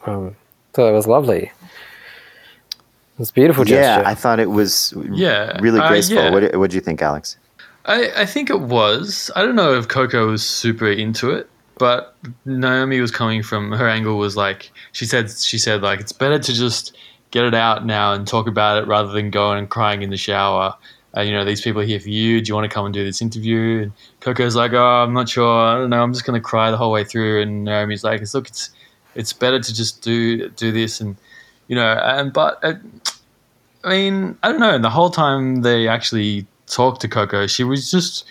Um, so it was lovely. It was a beautiful Yeah. I thought it was Yeah, really uh, graceful. yeah. What what do you think, Alex? I, I think it was. I don't know if Coco was super into it, but Naomi was coming from her angle was like she said she said like it's better to just get it out now and talk about it rather than going and crying in the shower. Uh, you know, these people are here for you. Do you want to come and do this interview? And Coco's like, oh, I'm not sure. I don't know. I'm just going to cry the whole way through. And Naomi's like, look, it's it's better to just do do this and you know. And but uh, I mean, I don't know. And the whole time they actually talked to Coco, she was just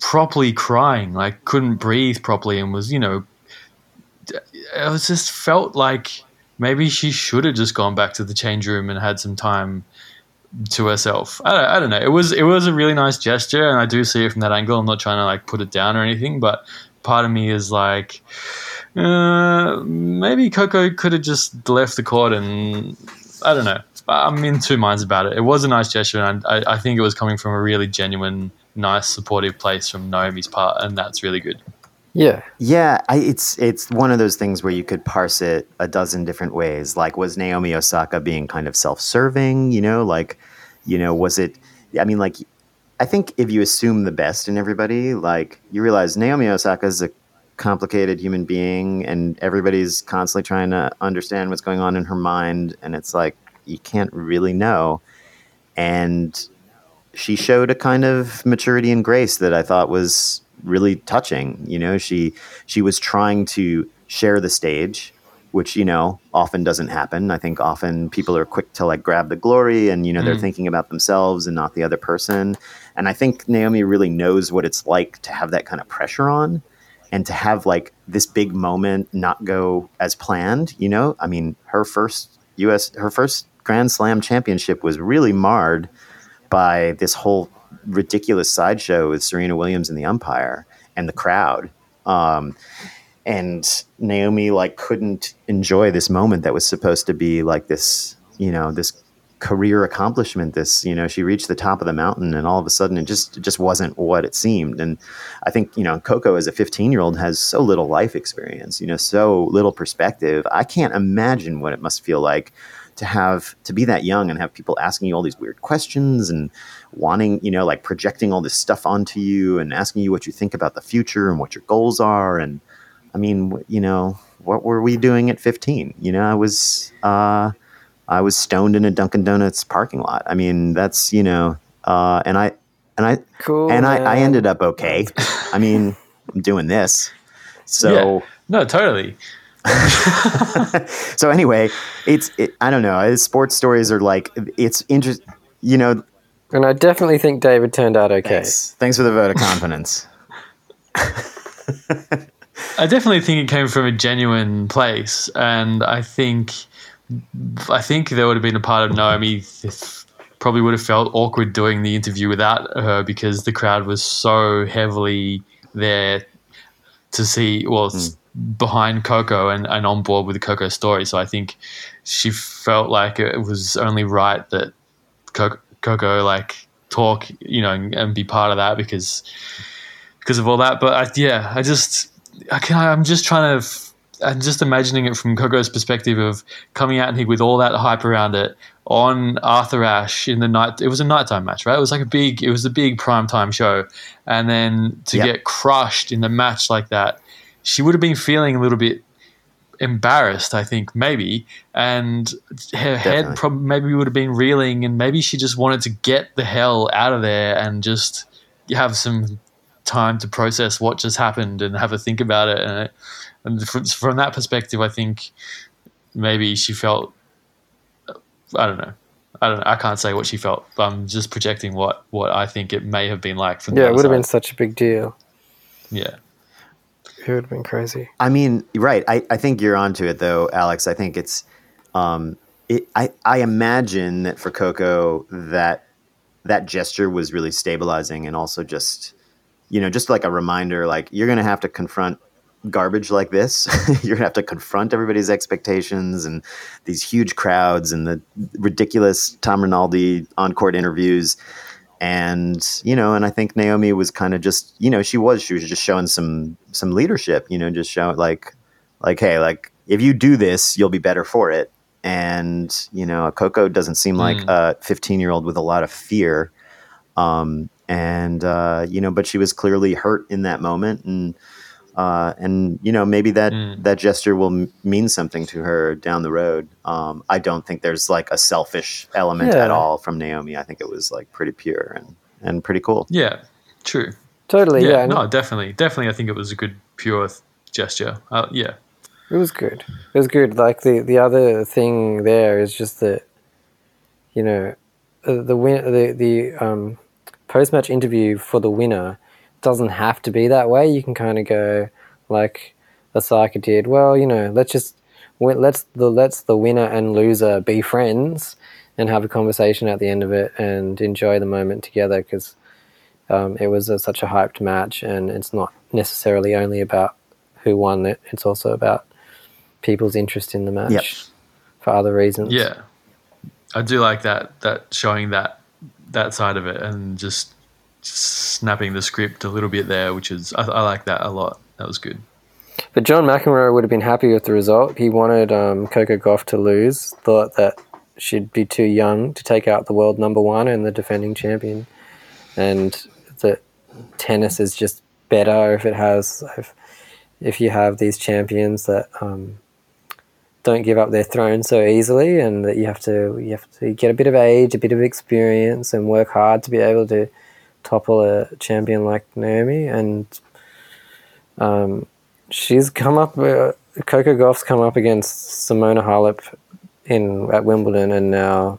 properly crying, like couldn't breathe properly, and was, you know, it was just felt like maybe she should have just gone back to the change room and had some time to herself. I don't, I don't know. It was it was a really nice gesture, and I do see it from that angle. I'm not trying to like put it down or anything, but part of me is like. Uh, maybe Coco could have just left the court and I don't know. I'm in two minds about it. It was a nice gesture, and I, I think it was coming from a really genuine, nice, supportive place from Naomi's part, and that's really good. Yeah, Yeah, I, it's it's one of those things where you could parse it a dozen different ways. Like, was Naomi Osaka being kind of self-serving? You know, like, you know, was it? I mean, like, I think if you assume the best in everybody, like, you realize Naomi Osaka is a complicated human being, and everybody's constantly trying to understand what's going on in her mind, and it's like you can't really know. And she showed a kind of maturity and grace that I thought was really touching. You know, she she was trying to share the stage, which you know often doesn't happen. I think often people are quick to like grab the glory, and you know they're Mm. thinking about themselves and not the other person. And I think Naomi really knows what it's like to have that kind of pressure on, and to have like this big moment not go as planned. You know, I mean, her first U.S. her first Grand Slam championship was really marred by this whole ridiculous sideshow with Serena Williams and the umpire and the crowd. Um, and Naomi like couldn't enjoy this moment that was supposed to be like this, you know, this career accomplishment. This, you know, she reached the top of the mountain, and all of a sudden, it just it just wasn't what it seemed. And I think you know, Coco as a 15 year old has so little life experience, you know, so little perspective. I can't imagine what it must feel like to have to be that young and have people asking you all these weird questions and wanting you know like projecting all this stuff onto you and asking you what you think about the future and what your goals are and i mean you know what were we doing at 15 you know i was uh i was stoned in a dunkin donuts parking lot i mean that's you know uh and i and i cool. and i i ended up okay i mean i'm doing this so No, totally. <laughs> so anyway, it's it, I don't know. Sports stories are like it's interest. You know, And I definitely think David turned out okay. thanks. Thanks for the vote of confidence. <laughs> I definitely think it came from a genuine place, and I think, I think there would have been a part of Naomi that probably would have felt awkward doing the interview without her because the crowd was so heavily there to see, well, s behind Coco and, and on board with the Coco story. So I think she felt like it was only right that Coco, Coco like talk, you know, and, and be part of that because because of all that. But I, yeah, I just I can, I'm just trying to and just imagining it from Coco's perspective of coming out here with all that hype around it on Arthur Ashe in the night. It was a nighttime match, right? It was like a big, it was a big prime time show, and then to Yep. get crushed in the match like that, she would have been feeling a little bit embarrassed, I think, maybe, and her head Definitely. probably maybe would have been reeling, and maybe she just wanted to get the hell out of there and just have some time to process what just happened and have a think about it. And, it, and from, that perspective, I think maybe she felt. I don't know. I don't. Know, I can't say what she felt. But I'm just projecting what what I think it may have been like from. the Yeah, it would have been such a big deal. Yeah. It would have been crazy. I mean, right. I, I think you're onto it though, Alex. I think it's um it, I, I imagine that for Coco that that gesture was really stabilizing and also just you know, just like a reminder like you're gonna have to confront garbage like this. <laughs> you're gonna have to confront everybody's expectations and these huge crowds and the ridiculous Tom Rinaldi on court interviews and you know and i think naomi was kind of just you know she was she was just showing some some leadership you know just showing like like hey like if you do this you'll be better for it. And you know coco doesn't seem like Mm. a 15 year old with a lot of fear. Um and uh you know but she was clearly hurt in that moment. And uh, and you know maybe that Mm. that gesture will m- mean something to her down the road. Um, I don't think there's like a selfish element Yeah. at all from Naomi. I think it was like pretty pure and and pretty cool. Yeah. True. Totally, Yeah. yeah. no, definitely. Definitely. I think it was a good pure th- gesture. Uh, yeah. It was good. It was good. Like the the other thing there is just that, you know, uh, the win the the um, post match interview for the winner doesn't have to be that way. You can kind of go like Osaka did. Well, you know, let's just wi- let's the let's the winner and loser be friends and have a conversation at the end of it and enjoy the moment together because um, it was a, such a hyped match and it's not necessarily only about who won it. It's also about people's interest in the match Yep. for other reasons. Yeah. I do like that. That showing that that side of it and just snapping the script a little bit there, which is I, I like that a lot. That was good. But John McEnroe would have been happy with the result. He wanted um, Coco Gauff to lose. Thought that she'd be too young to take out the world number one and the defending champion, and that tennis is just better if it has if, if you have these champions that um, don't give up their throne so easily, and that you have to you have to get a bit of age, a bit of experience, and work hard to be able to topple a champion like Naomi and. Um, she's come up. Uh, Coco Gauff's come up against Simona Halep in at Wimbledon, and now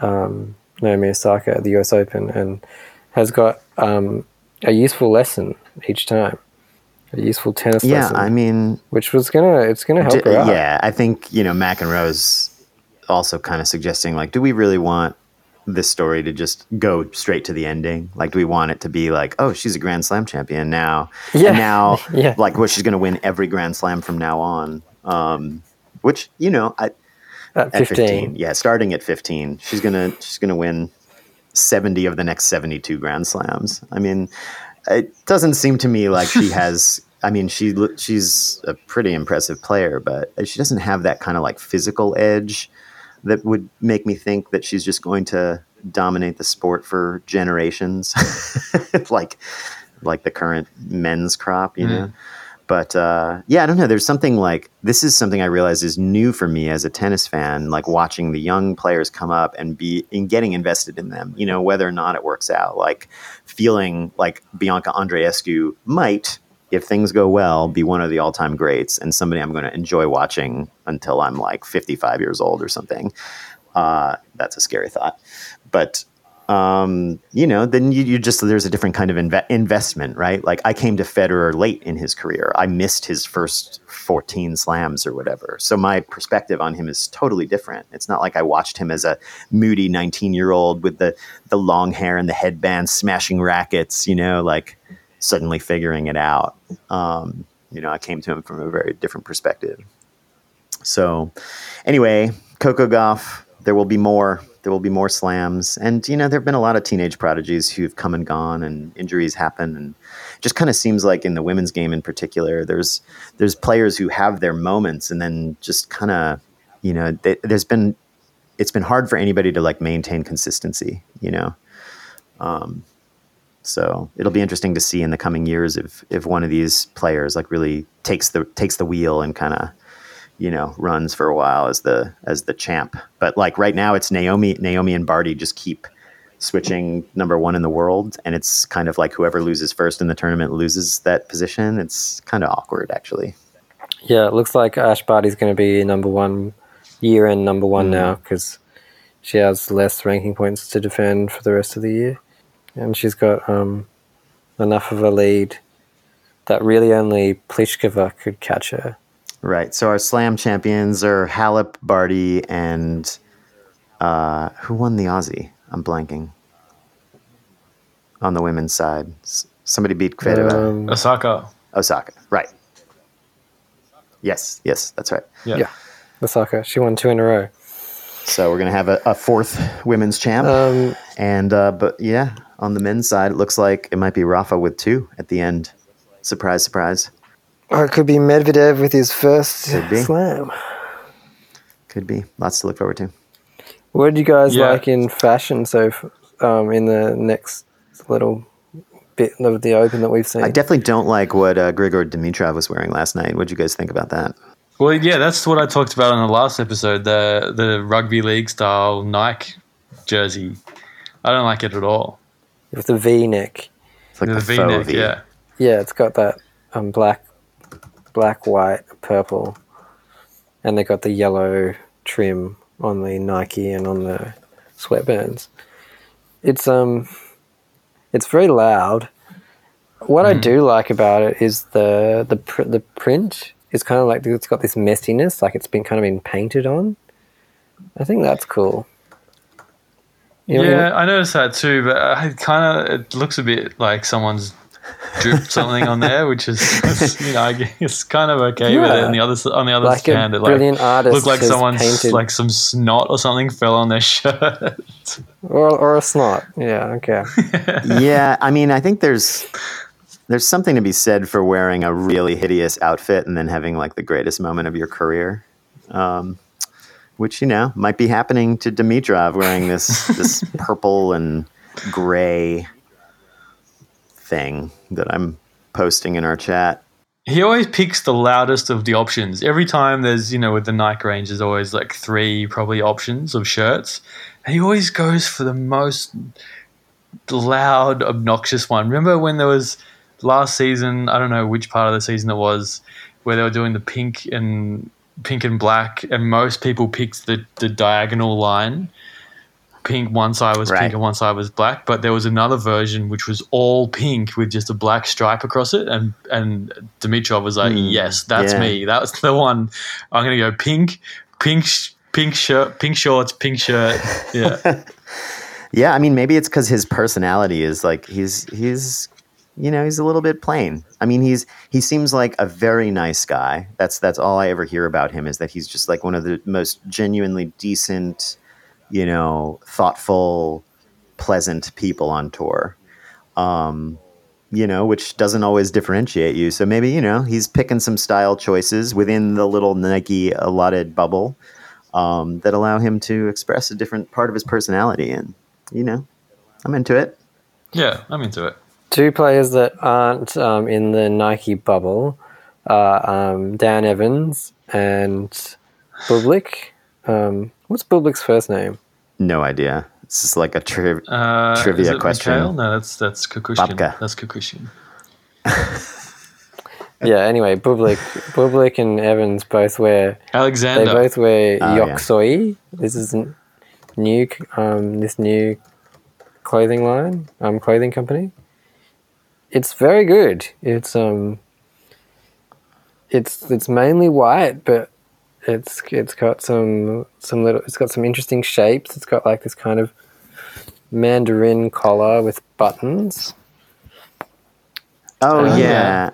um, Naomi Osaka at the U.S. Open, and has got um, a useful lesson each time. A useful tennis Yeah, lesson, Yeah, I mean, which was gonna it's gonna help d- her out. yeah, I think you know McEnroe's also kind of suggesting like, do we really want this story to just go straight to the ending? Like, do we want it to be like, oh, she's a Grand Slam champion now, Yeah. and now, <laughs> Yeah. like, well, she's going to win every Grand Slam from now on. Um, which you know, I, at at 15. 15. Yeah, starting at 15, she's gonna she's gonna win 70 of the next 72 Grand Slams. I mean, it doesn't seem to me like she <laughs> has. I mean, she she's a pretty impressive player, but she doesn't have that kind of like physical edge that would make me think that she's just going to dominate the sport for generations, <laughs> like like the current men's crop, you know. But uh, yeah, I don't know. There's something like this is something I realize is new for me as a tennis fan, like watching the young players come up and be in getting invested in them. You know, whether or not it works out, like feeling like Bianca Andreescu might, if things go well, be one of the all-time greats and somebody I'm going to enjoy watching until I'm like 55 years old or something. Uh, that's a scary thought, but um, you know, then you, you just there's a different kind of inve- investment, right? Like I came to Federer late in his career. I missed his first 14 slams or whatever. So my perspective on him is totally different. It's not like I watched him as a moody 19 year old with the the long hair and the headband smashing rackets, you know, like suddenly figuring it out. Um, you know, I came to him from a very different perspective. So, anyway, Coco Gauff, there will be more. there will be more slams, and you know there have been a lot of teenage prodigies who've come and gone, and injuries happen, and just kind of seems like in the women's game in particular, there's there's players who have their moments, and then just kind of you know they, there's been it's been hard for anybody to like maintain consistency, you know. Um, so it'll be interesting to see in the coming years if if one of these players like really takes the takes the wheel and kind of you know runs for a while as the as the champ. But like right now, it's Naomi Naomi and Barty just keep switching number one in the world, and it's kind of like whoever loses first in the tournament loses that position. It's kind of awkward actually. Yeah, it looks like Ash Barty's going to be number one, year end number one Mm. now because she has less ranking points to defend for the rest of the year, and she's got um, enough of a lead that really only Pliskova could catch her. Right. So our slam champions are Halep, Barty, and uh, who won the Aussie? I'm blanking. On the women's side, S- somebody beat Kvitova. Um, Osaka. Osaka. Right. Yes. Yes, that's right. Yeah. Yeah. Osaka, she won two in a row. So we're gonna have a, a fourth women's champ, Um, and uh, but yeah, on the men's side, it looks like it might be Rafa with two at the end. Surprise, surprise. or it could be Medvedev with his first Could be. slam. Could be lots to look forward to. What did you guys Yeah. like in fashion so um, in the next little bit of the open that we've seen? I definitely don't like what uh, Grigor Dimitrov was wearing last night. What do you guys think about that? Well, yeah, that's what I talked about on the last episode. The the rugby league style Nike jersey. I don't like it at all. With the V neck. It's like the the, V neck, yeah. Yeah, it's got that um, black, black, white, purple, and they got the yellow trim on the Nike and on the sweatbands. It's um, it's very loud. What I do like about it is the the pr- the print is kind of like it's got this messiness, like it's been kind of been painted on. I think that's cool. You know, yeah, I noticed that too, but I kind of it looks a bit like someone's dripped <laughs> something on there, which is <laughs> you know I guess it's kind of okay with it. Yeah. And the other s- on the other Like a hand, it like looked like has someone's painted- like some snot or something fell on their <laughs> shirt. or or a snot. Yeah, okay. yeah, I mean, I think there's there's something to be said for wearing a really hideous outfit and then having like the greatest moment of your career, um, which you know might be happening to Dimitrov wearing this <laughs> this purple and gray thing that I'm posting in our chat. he always picks the loudest of the options. Every time there's, you know, with the Nike range, there's always like three probably options of shirts. And he always goes for the most loud, obnoxious one. Remember when there was last season, I don't know which part of the season it was, where they were doing the pink and pink and black, and most people picked the, the diagonal line. Pink, one side was Right. pink and one side was black, but there was another version which was all pink with just a black stripe across it, and and Dimitrov was like, Hmm, "Yes, that's yeah. me. That was the one. I'm gonna go pink, pink, pink shirt, pink shorts, pink shirt. <laughs> Yeah, Yeah, I mean, maybe it's because his personality is like he's he's you know he's a little bit plain. I mean, he's he seems like a very nice guy. That's that's all I ever hear about him is that he's just like one of the most genuinely decent, you know, thoughtful, pleasant people on tour. Um, you know, which doesn't always differentiate you. So maybe you know he's picking some style choices within the little Nike allotted bubble um, that allow him to express a different part of his personality. And you know, I'm into it. yeah, I'm into it. Two players that aren't um, in the Nike bubble are um, Dan Evans and Bublik. Um, what's Bublik's first name? No idea. This is like a tri- Uh, Trivia question. Mikhail? No, that's that's Kukushkin. Babka. That's Kukushkin. <laughs> Yeah. Anyway, Bublik, Bublik and Evans both wear. Alexander. They both wear Oh, yeah. This is n- new. Um, this new clothing line, um, clothing company. It's very good. It's um. It's it's mainly white, but it's it's got some some little. It's got some interesting shapes. It's got like this kind of mandarin collar with buttons. Oh Uh, yeah,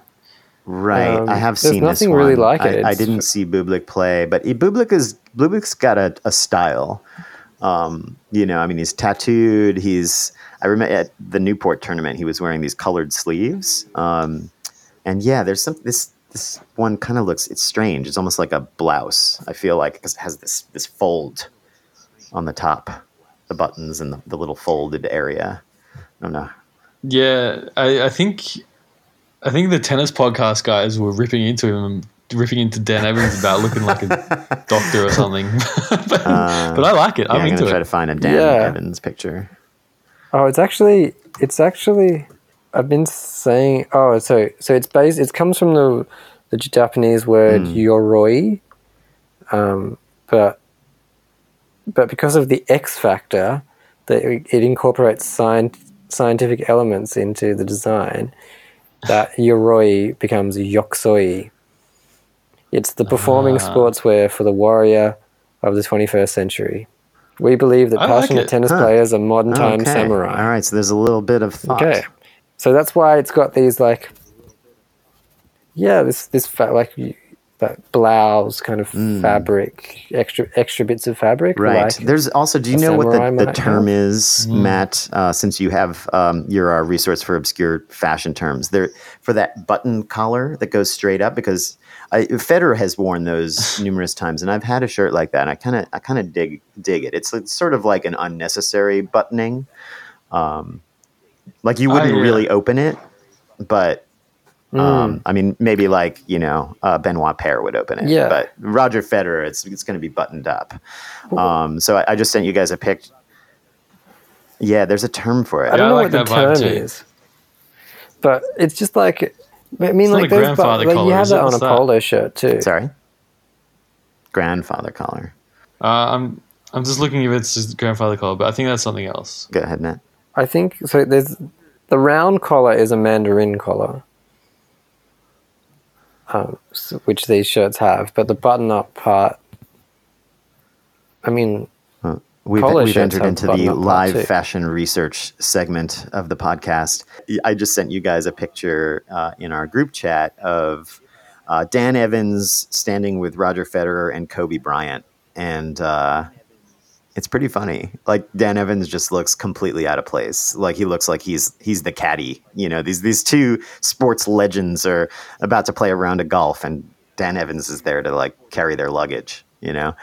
right. Um, I have there's seen nothing this really like I, it. I It's- didn't see Bublik play, but Bublik is Bublik's got a, a style. Um, you know, I mean, he's tattooed. He's I remember at the Newport tournament, he was wearing these colored sleeves. Um, and yeah, there's some this this one kind of looks it's strange. It's almost like a blouse. I feel like because it has this this fold on the top, the buttons and the, the little folded area. I don't know. Yeah, I, I think I think the tennis podcast guys were ripping into him, ripping into Dan Evans about looking like a <laughs> doctor or something. <laughs> but, Uh, but I like it. Yeah, I'm I'm into gonna try to find a Dan Yeah. Evans picture. Oh, it's actually it's actually I've been saying oh so so it's based it comes from the the Japanese word Hmm. yoroi, um, but but because of the X factor that it it incorporates scien- scientific elements into the design, that yoroi becomes yoxoi. It's the performing Ah. sportswear for the warrior of the 21st century. We believe that I passionate it. tennis Huh. players are modern time Okay. samurai. All right, so there's a little bit of thought. Okay, so that's why it's got these like, yeah, this this like y- that blouse kind of fabric, extra extra bits of fabric. Right. Like, There's also, do you know what the, the term have? is, Matt? Uh, since you have, um, you're our resource for obscure fashion terms. There for that button collar that goes straight up because I, Federer has worn those <laughs> numerous times, and I've had a shirt like that, and I kind of, I kind of dig dig it. It's, it's sort of like an unnecessary buttoning. Um, like you wouldn't I, uh, really open it, but. Mm. Um, I mean, maybe like you know, uh, Benoit Paire would open it, Yeah. but Roger Federer, it's it's going to be buttoned up. Um, so I, I just sent you guys a pic. Yeah, there's a term for it. I don't Yeah, I know like what the term too. is, but it's just like I mean, It's not like a those, grandfather but, like you have it? that on What's a that? polo shirt too. Sorry, grandfather collar. Uh, I'm I'm just looking if it's just grandfather collar, but I think that's something else. Go ahead, Matt. I think so. There's the round collar is a mandarin collar, um, which these shirts have, but the button-up part. I mean, We've, we've entered into the live fashion research segment of the podcast. I just sent you guys a picture uh, in our group chat of uh, Dan Evans standing with Roger Federer and Kobe Bryant, and uh, it's pretty funny. Like Dan Evans just looks completely out of place. Like he looks like he's he's the caddy. You know, these these two sports legends are about to play a round of golf, and Dan Evans is there to like carry their luggage. You know.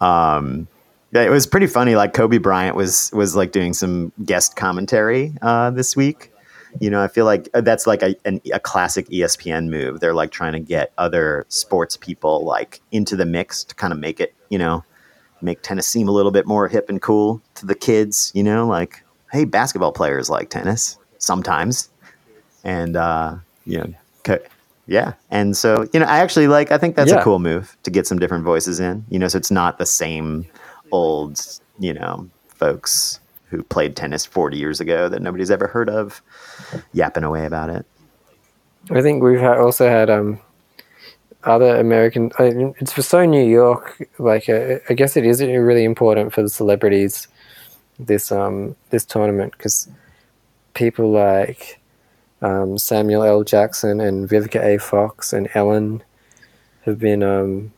Um, yeah, it was pretty funny. Like Kobe Bryant was was like doing some guest commentary uh, this week. You know, I feel like uh, that's like a an, a classic ESPN move. They're like trying to get other sports people like into the mix to kind of make it, you know, make tennis seem a little bit more hip and cool to the kids. You know, like hey, basketball players like tennis sometimes, and uh, you know, co- yeah. And so you know, I actually like. I think that's Yeah. a cool move to get some different voices in. You know, so it's not the same old, you know, folks who played tennis 40 years ago that nobody's ever heard of yapping away about it. I think we've also had um, other American. I mean, it's for so New York. Like, uh, I guess it is really important for the celebrities this um this tournament because people like um, Samuel L. Jackson and Vivica A. Fox and Ellen have been um,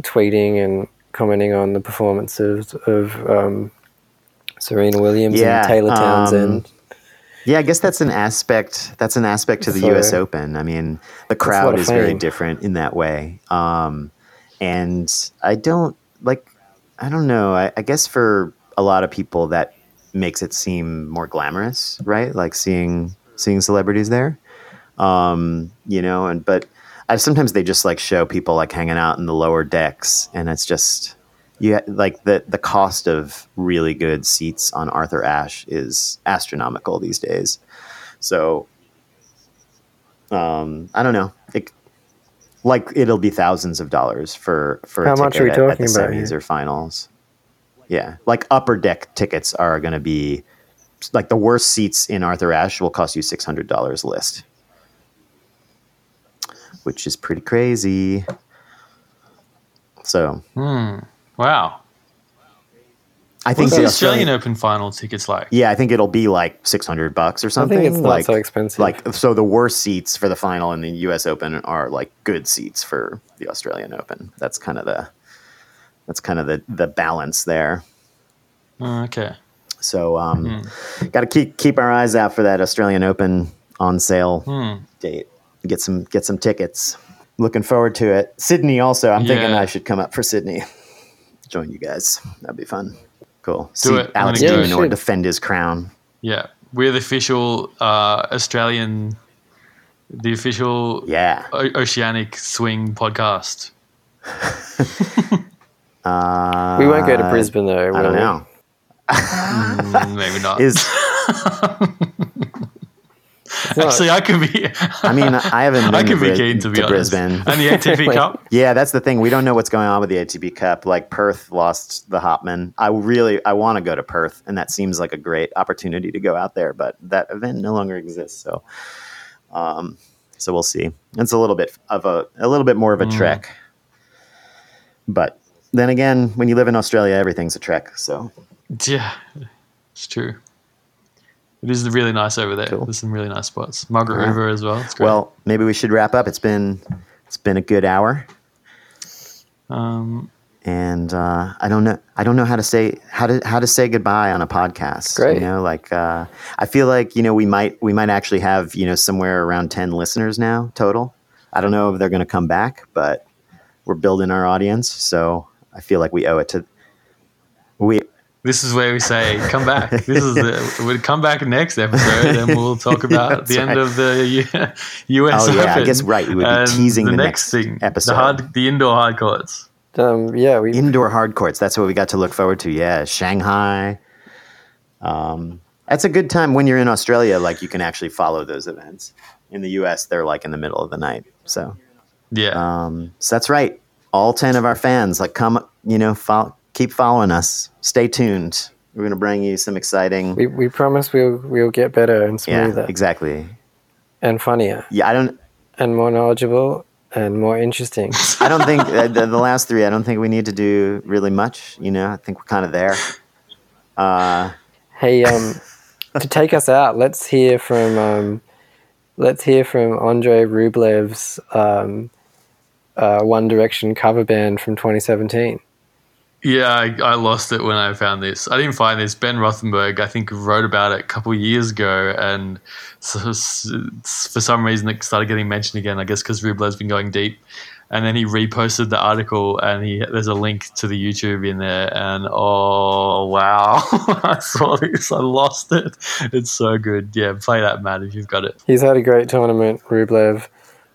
tweeting and commenting on the performances of um, Serena Williams Yeah, and Taylor um, Townsend. Yeah, I guess that's an aspect. That's an aspect to the So- U.S. Open. I mean, the crowd is very different in that way. Um, and I don't like. I don't know. I, I guess for a lot of people, that makes it seem more glamorous, right? Like seeing seeing celebrities there. Um, you know, and but I, sometimes they just like show people like hanging out in the lower decks, and it's just yeah, like the the cost of really good seats on Arthur Ashe is astronomical these days. So, um, I don't know. It, like it'll be thousands of dollars for for How a much ticket are we at, at the about semis here? or finals. Yeah, like upper deck tickets are going to be like the worst seats in Arthur Ashe will cost you six hundred dollars list, which is pretty crazy. So Hmm. Wow. I think What's the the Australian Open final tickets like? Yeah, I think it'll be like six hundred bucks or I something. think it's not like, so expensive. Like so, the worst seats for the final in the U.S. Open are like good seats for the Australian Open. That's kind of the That's kind of the the balance there. Oh, okay. So um, Hmm. got to keep keep our eyes out for that Australian Open on sale Hmm. date. Get some get some tickets. Looking forward to it. Sydney also. I'm thinking I should come up for Sydney. <laughs> Join you guys. That'd be fun. Cool. Do See it. Alex gonna go. Yeah, Minaur should. defend his crown. Yeah, we're the official uh, Australian, the official Yeah. o- oceanic swing podcast. <laughs> Uh, We won't go to Brisbane though. I will don't we? know. Mm, Maybe not. <laughs> Is <laughs> Not- Actually, I could be. I mean, I haven't <laughs> been I could be Bris- keen to be to honest. Brisbane. And the ATP Wait. <laughs> Cup. Yeah, that's the thing. We don't know what's going on with the ATP Cup. Like Perth lost the Hopman. I really I want to go to Perth, and that seems like a great opportunity to go out there. But that event no longer exists. So, um, so we'll see. It's a little bit of a a little bit more of a Mm. trek. But then again, when you live in Australia, everything's a trek. So Yeah, it's true. It is really nice over there. Cool. There's some really nice spots. Margaret Alright. River as well. It's great. well, maybe we should wrap up. It's been it's been a good hour. um, and uh, I don't know. I don't know how to say how to how to say goodbye on a podcast. Great. You know, like uh, I feel like you know we might we might actually have you know somewhere around ten listeners now total. I don't know if they're going to come back, but we're building our audience, so I feel like we owe it to we. This is where we say, "Come back." This is the <laughs> we'll come back next episode, and we'll talk about <laughs> the That's end right. of the U- <laughs> US Oh, yeah, I guess, right, we would be teasing the next thing, episode. the hard, the indoor hard courts. Um, yeah, we Indoor hard courts. That's what we got to look forward to. Yeah, Shanghai. Um, that's a good time when you're in Australia. Like you can actually follow those events. In the U.S., they're like in the middle of the night. So, Yeah, um, so that's right. All ten of our fans, like, come, you know, follow, keep following us. Stay tuned. We're gonna bring you some exciting. we, we promise we'll we'll get better and smoother. yeah, exactly. and funnier Yeah, I don't. and more knowledgeable and more interesting. <laughs> I don't think uh, the, the last three. I don't think we need to do really much. You know, I think we're kind of there. Uh, hey, um, to take us out, let's hear from um, let's hear from Andre Rublev's um, uh, One Direction cover band from 2017. Yeah. I, I lost it when I found this. I didn't find this. Ben Rothenberg, I think, wrote about it a couple of years ago, and so, for some reason it started getting mentioned again. I guess because Rublev's been going deep. And then he reposted the article, and he there's a link to the YouTube in there. And oh wow, <laughs> I saw this, I lost it. It's so good. Yeah, play that, Matt, if you've got it. He's had a great tournament, Rublev,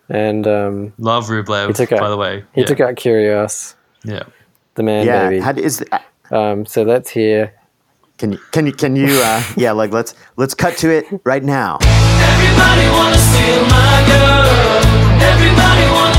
and um, Love Rublev, He took a- by the way. he yeah. took out Kyrgios, yeah. The man yeah, baby. how, is Um, so let's hear. can you can you can you? Uh, <laughs> yeah, like let's let's cut to it right now. Everybody wanna steal my girl. Everybody wanna